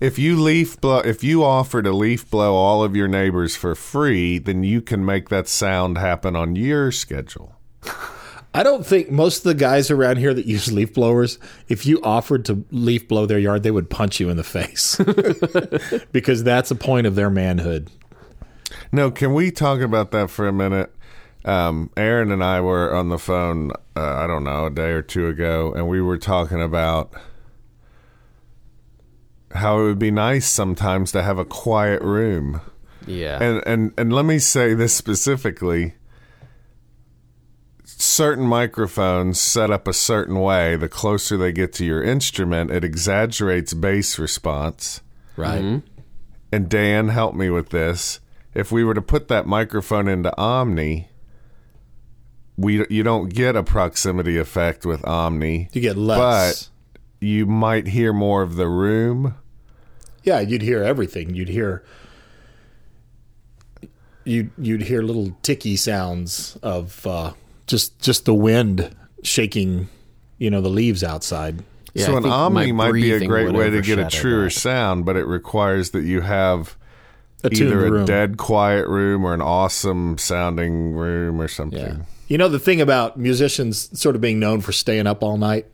If you leaf blow, if you offer to leaf blow all of your neighbors for free, then you can make that sound happen on your schedule. I don't think most of the guys around here that use leaf blowers, if you offered to leaf blow their yard, they would punch you in the face because that's a point of their manhood. No, can we talk about that for a minute? Um, Aaron and I were on the phone, uh, I don't know, a day or two ago, and we were talking about how it would be nice sometimes to have a quiet room. Yeah. And and and let me say this specifically. Certain microphones set up a certain way, the closer they get to your instrument, it exaggerates bass response. Right. And Dan helped me with this. If we were to put that microphone into Omni, we you don't get a proximity effect with Omni, You get less. but you might hear more of the room. yeah, you'd hear everything. You'd hear you'd you'd hear little ticky sounds of uh, just just the wind shaking, you know, the leaves outside. Yeah, so I an Omni might be a great way to get a truer that. sound, but it requires that you have A either a room. dead quiet room or an awesome sounding room or something. Yeah. You know the thing about musicians sort of being known for staying up all night.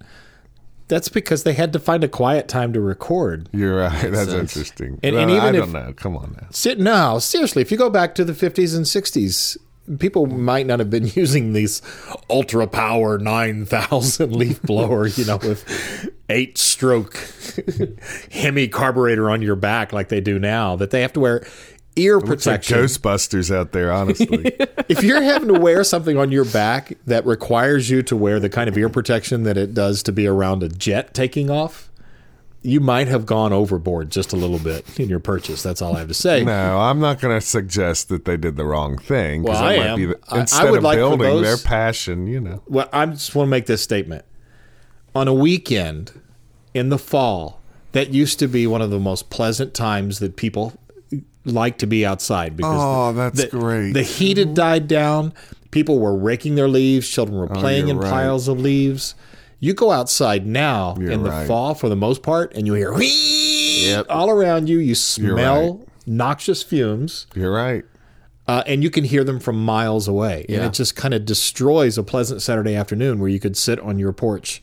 That's because they had to find a quiet time to record. You're right. That's sense. interesting. And- Well, and even I if- don't know. Come on now. Sit no, seriously. If you go back to the fifties and sixties, people might not have been using these ultra power nine thousand leaf blower, you know, with eight stroke Hemi carburetor on your back like they do now. That they have to wear ear It's like protection. Ghostbusters out there, honestly. if you're having to wear something on your back that requires you to wear the kind of ear protection that it does to be around a jet taking off, you might have gone overboard just a little bit in your purchase. That's all I have to say. no, I'm not going to suggest that they did the wrong thing. Well, I might am. Be the, I- I instead would of like building their passion, you know. Well, I just want to make this statement. On a weekend in the fall, that used to be one of the most pleasant times that people like to be outside because Oh, that's the, great. The heat had died down. People were raking their leaves. Children were oh, playing Oh, in right. piles of leaves. You go outside now You're in the fall for the most part, and you hear Yep. all around you. You smell right. noxious fumes You're right. uh, and you can hear them from miles away. And it just kind of destroys a pleasant Saturday afternoon where you could sit on your porch.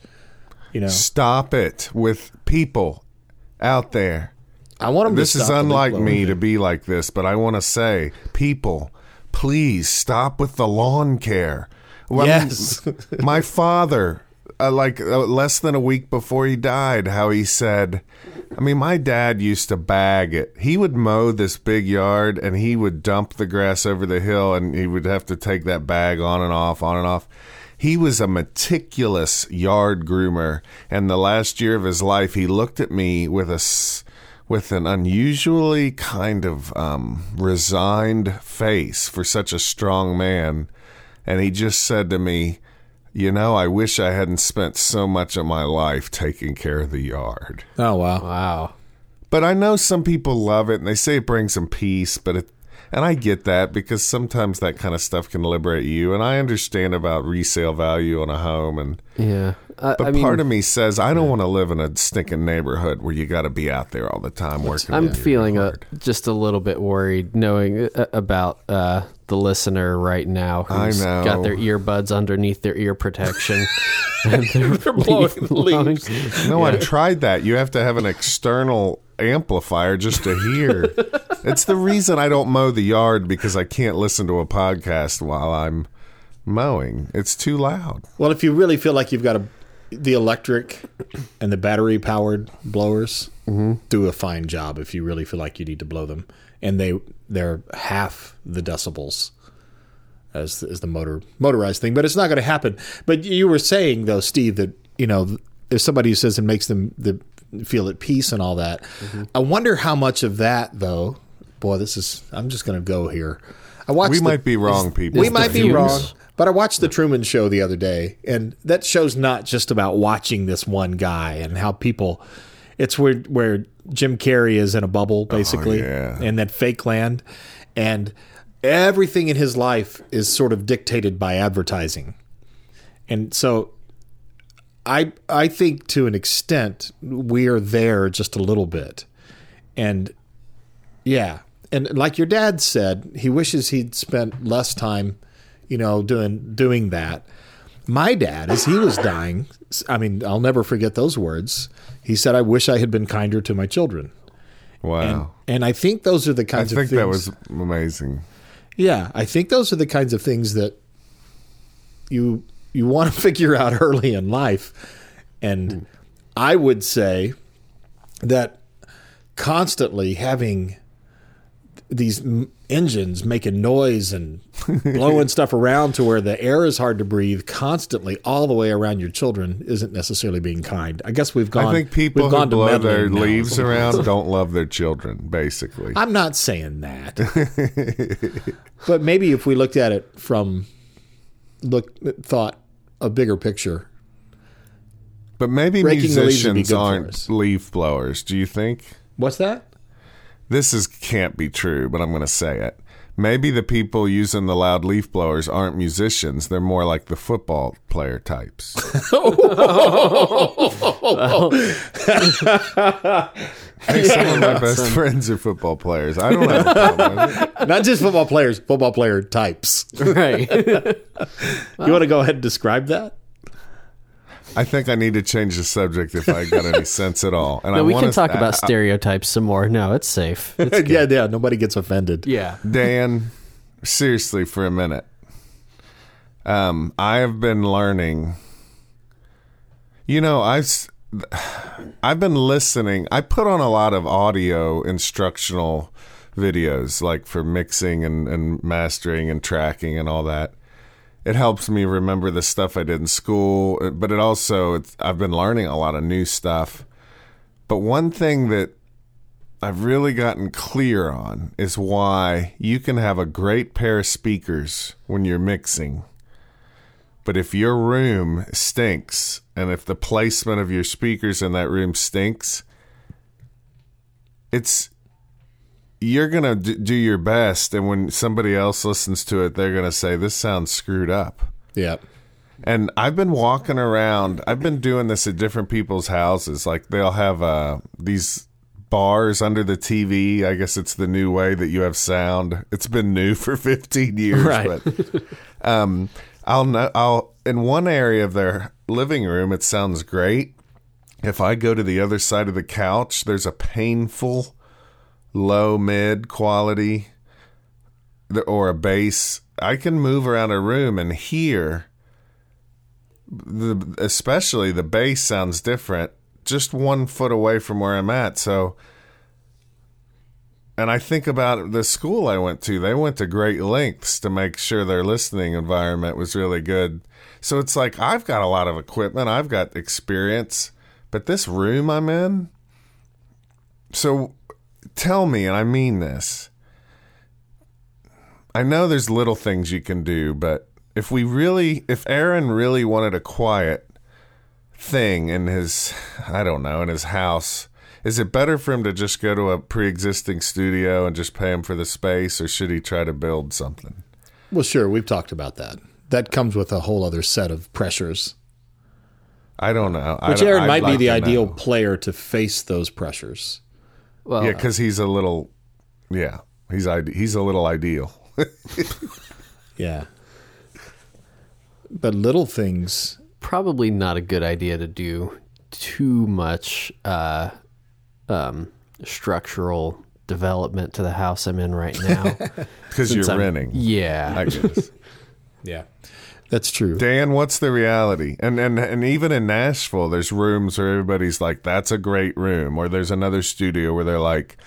You know, Stop it with people out there. I want them This to is stop the leaf unlike me to be like this, but I want to say, people, please stop with the lawn care. Well, Yes. my father, uh, like uh, less than a week before he died, how he said, I mean, my dad used to bag it. He would mow this big yard and he would dump the grass over the hill and he would have to take that bag on and off, on and off. He was a meticulous yard groomer. And the last year of his life, he looked at me with a. With an unusually kind of um, resigned face for such a strong man. And he just said to me, You know, I wish I hadn't spent so much of my life taking care of the yard. Oh wow. Wow. But I know some people love it and they say it brings them peace, but it and I get that because sometimes that kind of stuff can liberate you and I understand about resale value on a home and Yeah. I, but I mean, part of me says I don't want to live in a stinking neighborhood where you got to be out there all the time working. I'm feeling a, just a little bit worried knowing uh, about uh, the listener right now I who's know. got their earbuds underneath their ear protection. and they're blowing the blowing- leaves. No, I've tried that. You have to have an external amplifier just to hear. it's the reason I don't mow the yard because I can't listen to a podcast while I'm mowing. It's too loud. Well, if you really feel like you've got a, the electric and the battery powered blowers, mm-hmm. do a fine job. If you really feel like you need to blow them, and they they're half the decibels as as the motor motorized thing, but it's not going to happen. But you were saying though, Steve, that you know if somebody who says it makes them the feel at peace and all that. Mm-hmm. I wonder how much of that though. Boy, this is. I'm just going to go here. I watched. We the- might be wrong, people. we might be fumes? wrong, but I watched the Truman Show the other day, and that show's not just about watching this one guy and how people. It's where where Jim Carrey is in a bubble, oh, basically, yeah. in that fake land, and everything in his life is sort of dictated by advertising, and so. I I think to an extent we are there just a little bit, and yeah. And like your dad said, he wishes he'd spent less time, you know, doing doing that. My dad, as he was dying, I mean, I'll never forget those words. He said, "I wish I had been kinder to my children." Wow. And I think those are the kinds of things. I think that was amazing. yeah, I think those are the kinds of things that you you want to figure out early in life. And hmm. I would say that constantly having these engines making noise and blowing stuff around to where the air is hard to breathe constantly all the way around your children isn't necessarily being kind. I guess we've gone. I think people who gone to blow their now. leaves around don't love their children, basically. I'm not saying that, but maybe if we looked at it from look thought a bigger picture. But maybe Raking the leaves would be musicians aren't leaf blowers. Do you think? What's that? This is can't be true, but I'm going to say it. Maybe the people using the loud leaf blowers aren't musicians. They're more like the football player types. Hey, some of my best friends are football players. I don't have a problem with it. Not just football players, football player types. right. You want to go ahead and describe that? I think I need to change the subject if I got any sense at all. And I No, we can talk I- about I- stereotypes some more. No, it's safe. It's yeah, yeah. Nobody gets offended. yeah. Dan, seriously for a minute. Um, I have been learning. You know, I've I've been listening. I put on a lot of audio instructional videos, like for mixing and, and mastering and tracking and all that. It helps me remember the stuff I did in school, but it also I've been learning a lot of new stuff. But one thing that I've really gotten clear on is why you can have a great pair of speakers when you're mixing. But if your room stinks and if the placement of your speakers in that room stinks, it's you're going to d- do your best and when somebody else listens to it they're going to say this sounds screwed up. Yeah. And I've been walking around. I've been doing this at different people's houses. Like they'll have uh, these bars under the TV. I guess it's the new way that you have sound. It's been new for 15 years, Right. but um, I'll know. I'll in one area of their living room, it sounds great. If I go to the other side of the couch, there's a painful low mid quality or a bass. I can move around a room and hear the especially the bass sounds different just one foot away from where I'm at. So, and I think about the school I went to. They went to great lengths to make sure their listening environment was really good. So it's like I've got a lot of equipment, I've got experience, but this room I'm in. So, tell me, and I mean this. I know there's little things you can do, but if we really, if Aaron really wanted a quiet thing in his, I don't know, in his house, is it better for him to just go to a pre existing studio and just pay him for the space, or should he try to build something? Well, sure. We've talked about that. That comes with a whole other set of pressures. I don't know. Which Aaron might be the ideal know. player to face those pressures. Well, Yeah, because he's a little, yeah, he's he's a little ideal. Yeah. But little things, probably not a good idea to do too much uh, um, structural development to the house I'm in right now. Because you're Since I'm- renting. Yeah. I guess. yeah, that's true. Dan, what's the reality? And and and even in Nashville, there's rooms where everybody's like, "That's a great room," or there's another studio where they're like,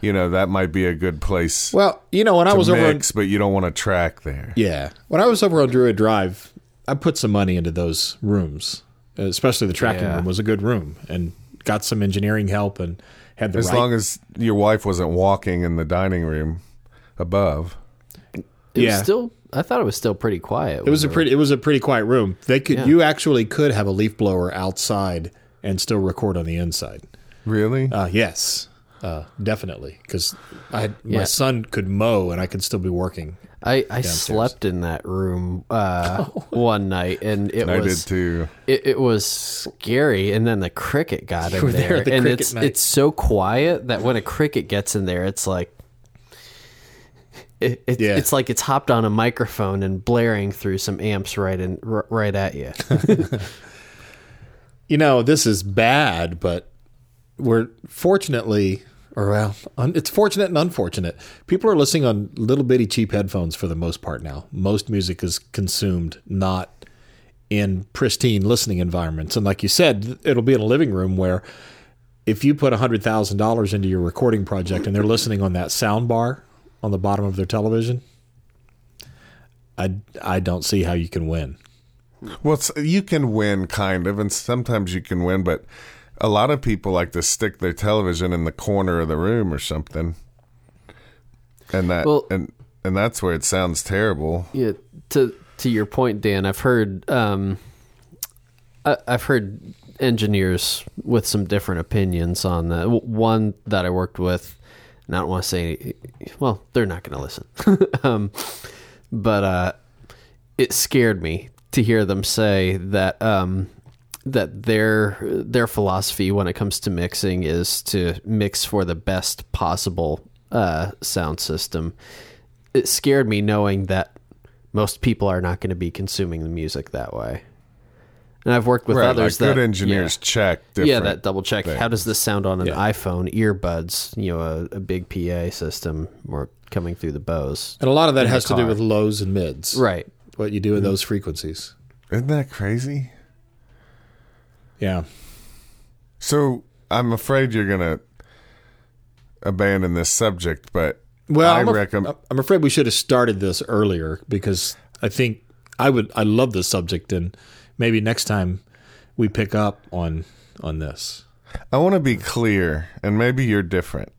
you know, that might be a good place Well, you know, when I to was over, on, mix, but you don't want to track there. yeah, when I was over on Druid Drive, I put some money into those rooms, especially the tracking Yeah. room was a good room, and got some engineering help and had the As right. long as your wife wasn't walking in the dining room above. It Yeah. was still I thought it was still pretty quiet. it was a pretty, it was a pretty quiet room. They could, Yeah. you actually could have a leaf blower outside and still record on the inside. Really? Uh, yes, uh, definitely, because I had, my son could mow and I could still be working. I, I slept in that room uh, one night and it I was did too. it, it was scary and then the cricket got in there there the and it's night. it's so quiet that when a cricket gets in there it's like it, it, Yeah. it's like it's hopped on a microphone and blaring through some amps right in r- right at you you know, this is bad, but we're fortunately, or well, un, it's fortunate and unfortunate. People are listening on little bitty cheap headphones for the most part now. Most music is consumed not in pristine listening environments. And like you said, it'll be in a living room where if you put $100,000 into your recording project and they're listening on that sound bar on the bottom of their television, I, I don't see how you can win. Well, it's, you can win kind of, and sometimes you can win, but a lot of people like to stick their television in the corner of the room or something, and that Well- and and that's where it sounds terrible. Yeah, to to your point, Dan, I've heard um, I, I've heard engineers with some different opinions on that. One that I worked with, and I don't want to say, well, they're not going to listen, um, but uh, it scared me to hear them say that um, that their their philosophy when it comes to mixing is to mix for the best possible uh, sound system. It scared me knowing that most people are not going to be consuming the music that way. And I've worked with right, others like that good engineers yeah, check. yeah, that double check. things. How does this sound on an Yeah. iPhone earbuds? You know, a, a big PA system or coming through the Bose. And a lot of that has to do with lows and mids. Right. What you do in mm-hmm. those frequencies. Isn't that crazy? Yeah. So I'm afraid you're gonna abandon this subject, but Well, I I'm, af- recommend. I'm afraid we should have started this earlier because I think I would. I love this subject, and maybe next time we pick up on on this. I want to be clear, and maybe you're different.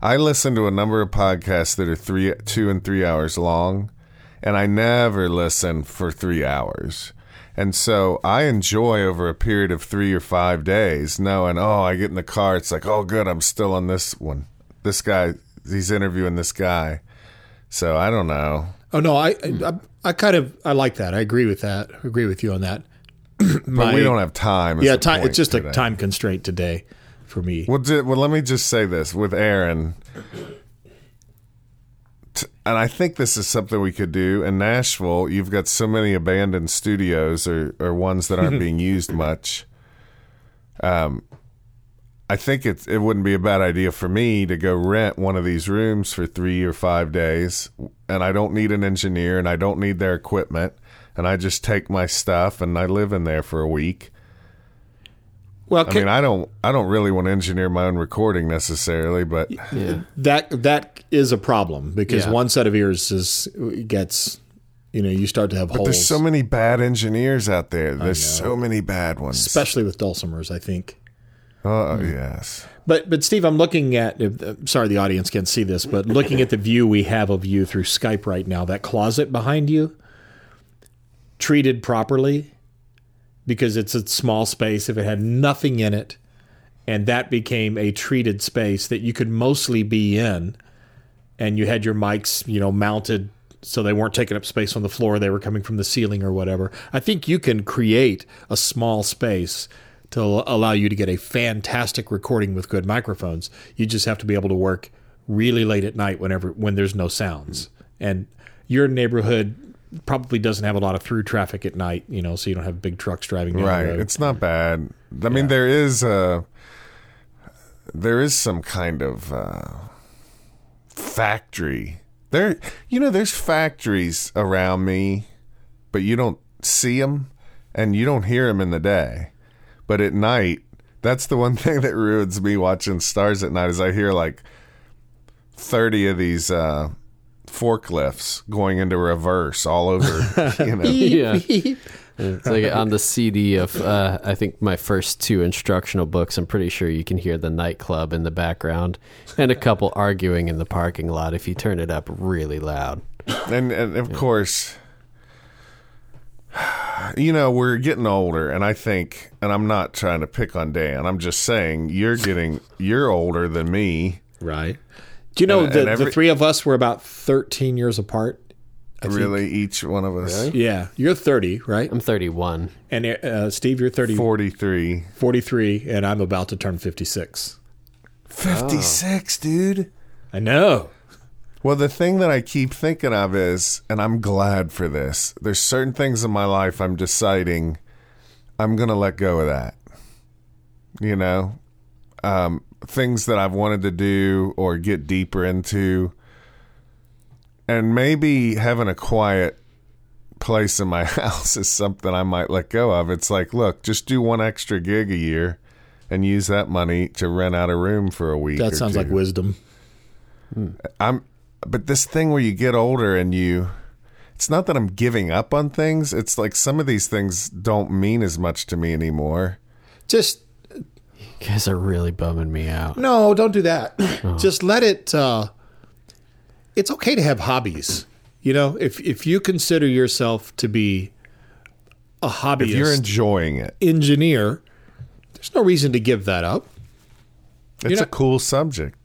I listen to a number of podcasts that are three, two, and three hours long, and I never listen for three hours. And so I enjoy over a period of three or five days knowing, oh, I get in the car, it's like, oh, good, I'm still on this one. This guy, he's interviewing this guy. So I don't know. Oh no, I I, I kind of I like that. I agree with that. I agree with you on that. But we don't have time. Yeah, time. It's just today. a time constraint today for me. Well, well, let me just say this with Aaron, T- and I think this is something we could do in Nashville. You've got so many abandoned studios or, or ones that aren't being used much. Um, I think it it wouldn't be a bad idea for me to go rent one of these rooms for three or five days, and I don't need an engineer and I don't need their equipment, and I just take my stuff and I live in there for a week. Well, I mean, I don't, I don't really want to engineer my own recording necessarily, but Yeah. Uh, that that is a problem because Yeah. one set of ears is gets you know you start to have holes, there's so many bad engineers out there. There's so many bad ones. especially with dulcimers. I think. oh yes, But but Steve, I'm looking at. Uh, uh, Sorry, the audience can't see this, but looking at the view we have of you through Skype right now, that closet behind you, treated properly, because it's a small space. If it had nothing in it, and that became a treated space that you could mostly be in, and you had your mics, you know, mounted so they weren't taking up space on the floor, they were coming from the ceiling or whatever. I think you can create a small space to allow you to get a fantastic recording with good microphones. You just have to be able to work really late at night whenever when there's no sounds. And your neighborhood probably doesn't have a lot of through traffic at night, you know, so you don't have big trucks driving right. It's not bad. I mean, there is a, there is some kind of uh, factory there. You know, there's factories around me, but you don't see them and you don't hear them in the day, but at night. That's the one thing that ruins me watching stars at night is I hear like 30 of these uh, forklifts going into reverse all over, you know. Yeah. It's like on the CD of uh, I think my first two instructional books. I'm pretty sure you can hear the nightclub in the background and a couple arguing in the parking lot if you turn it up really loud. and and of course you know we're getting older and i think and i'm not trying to pick on dan i'm just saying you're getting you're older than me Right. Do you know And- the, and every- the three of us were about 13 years apart? I think. really each one of us Yeah. You're 30, right? I'm 31. And uh, Steve, you're 30, 43 43, and I'm about to turn 56. 56 dude I know. well the thing that i keep thinking of is and i'm glad for this there's certain things in my life i'm deciding i'm gonna let go of that you know um, things that I've wanted to do or get deeper into, and maybe having a quiet place in my house is something I might let go of. It's like, look, just do one extra gig a year and use that money to rent out a room for a week. That sounds like two. wisdom. Hmm. I'm, but this thing where you get older and you, it's not that I'm giving up on things. It's like some of these things don't mean as much to me anymore. Just You guys are really bumming me out. no, don't do that. Just let it. Uh, it's okay to have hobbies. You know, if if you consider yourself to be a hobbyist If you're enjoying it, engineer, there's no reason to give that up. it's know- a cool subject.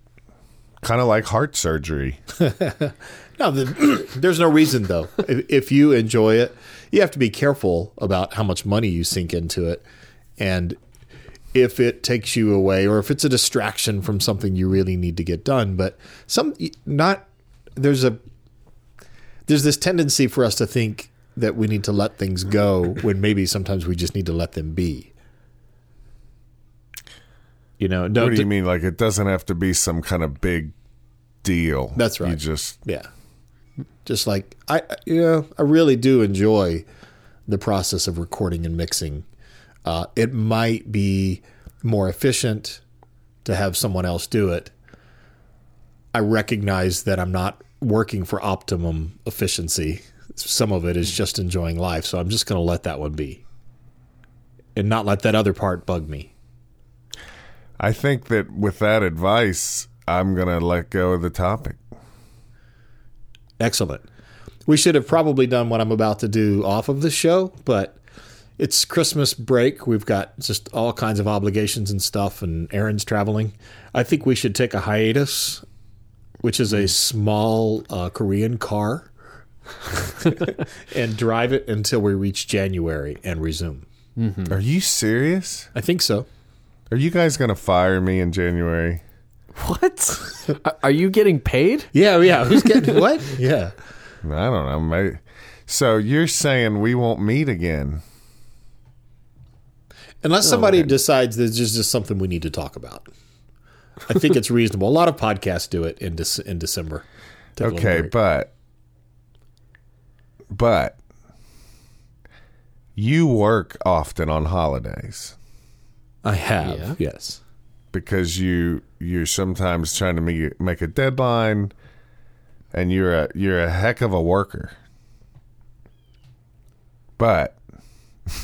Kind of like heart surgery. No, the, there's no reason though. If, if you enjoy it, you have to be careful about how much money you sink into it, and if it takes you away, or if it's a distraction from something you really need to get done. But some not there's a there's this tendency for us to think that we need to let things go when maybe sometimes we just need to let them be. You know, no, What do you mean? Like it doesn't have to be some kind of big deal. That's right. You just Yeah. Just like I you know, I really do enjoy the process of recording and mixing. Uh, it might be more efficient to have someone else do it. I recognize that I'm not working for optimum efficiency. Some of it is just enjoying life, so I'm just going to let that one be. And not let that other part bug me. I think that with that advice, I'm gonna let go of the topic. Excellent. We should have probably done what I'm about to do off of the show, but it's Christmas break. We've got just all kinds of obligations and stuff, and Aaron's traveling. I think we should take a hiatus, which is a small uh, Korean car, and drive it until we reach January and resume. Are you serious? I think so. Are you guys gonna fire me in January? What? Are- Are you getting paid? Yeah, yeah. Who's getting what? Yeah. I don't know. Maybe. So you're saying we won't meet again? Unless oh, somebody decides there's just, just something we need to talk about. I think it's reasonable. A lot of podcasts do it in Dec- in December. Take Okay, but but you work often on holidays I have. Yeah. Yes. because you you're sometimes trying to make make a deadline, and you're a you're a heck of a worker. But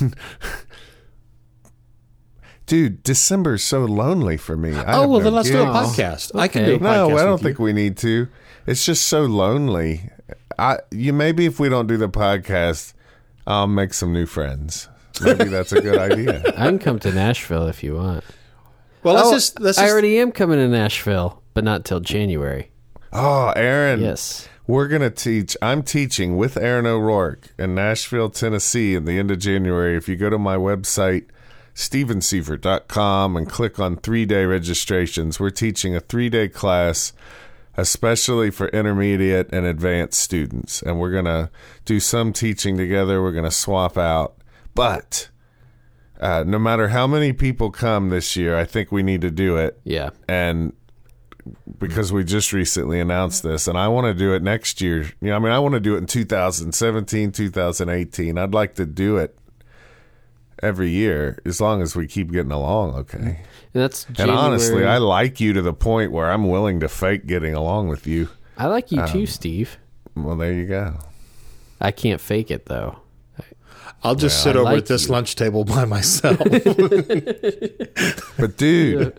dude, December's so lonely for me. I Oh well, no then let's do a gigs. podcast. I can do a podcast. No, I don't you. think we need to. It's just so lonely. I you maybe if we don't do the podcast, I'll make some new friends. Maybe that's a good idea. I can come to Nashville if you want. Well, let's Oh, just let's I just, already am coming to Nashville, but not till January. Oh, Aaron. Yes. We're gonna teach. I'm teaching with Aaron O'Rourke in Nashville, Tennessee, in the end of January. If you go to my website, stevenseifert.com, and click on three day registrations, we're teaching a three day class, especially for intermediate and advanced students. And we're gonna do some teaching together. We're gonna swap out, but. Uh, no matter how many people come this year, I think we need to do it Yeah. and because we just recently announced this and I want to do it next year. You know, I mean, I want to do it in 2017, 2018. I'd like to do it every year as long as we keep getting along okay. And that's And honestly, I like you to the point where I'm willing to fake getting along with you. I like you Um, too, Steve. Well, there you go. I can't fake it though. I'll just Well, sit I over like at this you. lunch table by myself, But dude,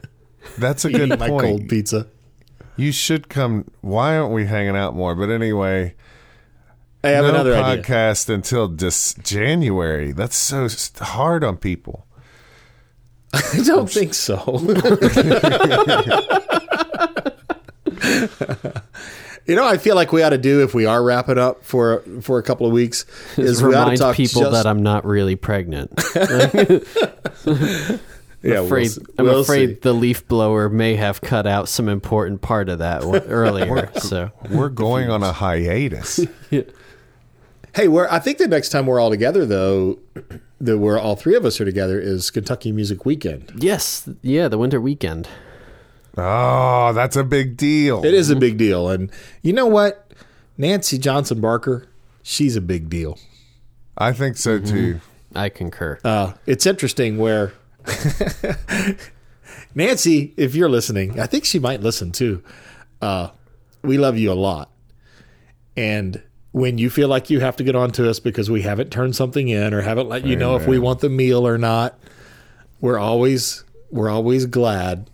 that's a good eating my cold pizza. You should come. Why aren't we hanging out more? But anyway, I have no another idea. podcast until dis- January. That's so hard on people. I don't think so. you know, I feel like we ought to do if we are wrapping up for for a couple of weeks is we ought to Remind talk people just, that I'm not really pregnant. yeah, we'll. I'm We'll afraid see. the leaf blower may have cut out some important part of that one earlier. so We're going on a hiatus. Hey, we're I think the next time we're all together though, that we're all three of us are together is Kentucky Music Weekend. yes, yeah, the winter weekend. Oh, that's a big deal. It is a big deal, and you know what, Nancy Johnson Barker, she's a big deal. I think so too. I concur. Uh, it's interesting where Nancy, if you're listening, I think she might listen too. Uh, we love you a lot, and when you feel like you have to get on to us because we haven't turned something in or haven't let you know if we want the meal or not, we're always we're always glad.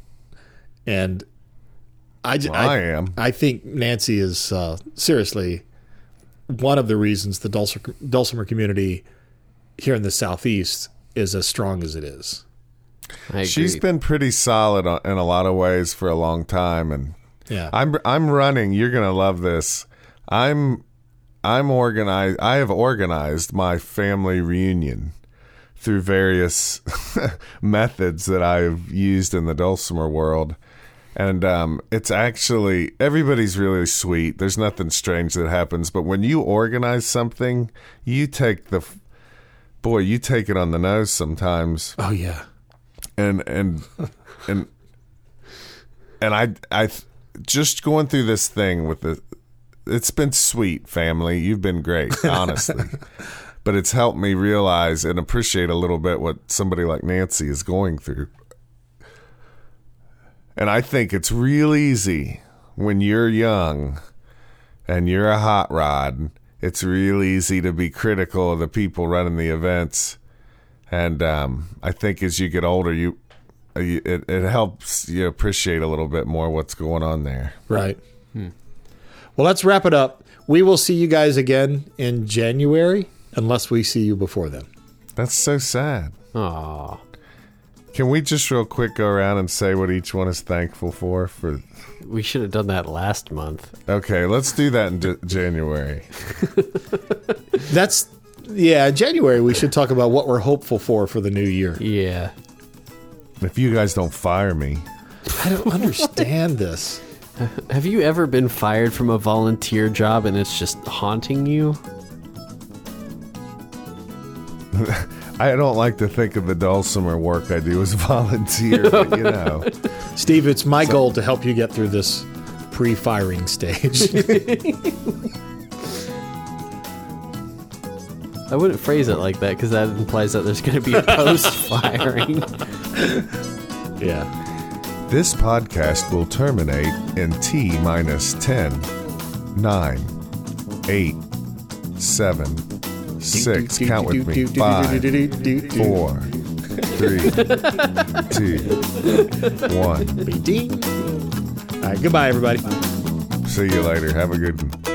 And I, j- Well, I am. I think Nancy is uh, seriously one of the reasons the Dulcimer, Dulcimer community here in the southeast is as strong as it is. I agree. She's been pretty solid in a lot of ways for a long time, and Yeah, I'm I'm running. You're gonna love this. I'm I'm organized. I have organized my family reunion through various methods that I've used in the Dulcimer world, And um, it's actually everybody's really sweet. There's nothing strange that happens, but when you organize something, you take the boy, you take it on the nose sometimes Oh yeah. and and and and I I just going through this thing with the it's been sweet family. You've been great honestly. But it's helped me realize and appreciate a little bit what somebody like Nancy is going through. And I think it's real easy when you're young and you're a hot rod it's real easy to be critical of the people running the events. And um, I think as you get older, you, it, it helps you appreciate a little bit more what's going on there. Right. Well, let's wrap it up. We will see you guys again in January, unless we see you before then. That's so sad. Aw. Can we just real quick go around and say what each one is thankful for? For We should have done that last month. okay, let's do that in J- January. That's yeah. January, we should talk about what we're hopeful for for the new year. Yeah. If you guys don't fire me, I don't understand this. Have you ever been fired from a volunteer job and it's just haunting you? I don't like to think of the dulcimer work I do as volunteer, but you know, Steve, it's my goal to help you get through this pre-firing stage. I wouldn't phrase it like that because that implies that there's going to be a post firing. yeah. This podcast will terminate in T minus 10, 9, 8, 7, 6. Count with me. 5, four, three, two, one. All right. Goodbye, everybody. See you later. Have a good one.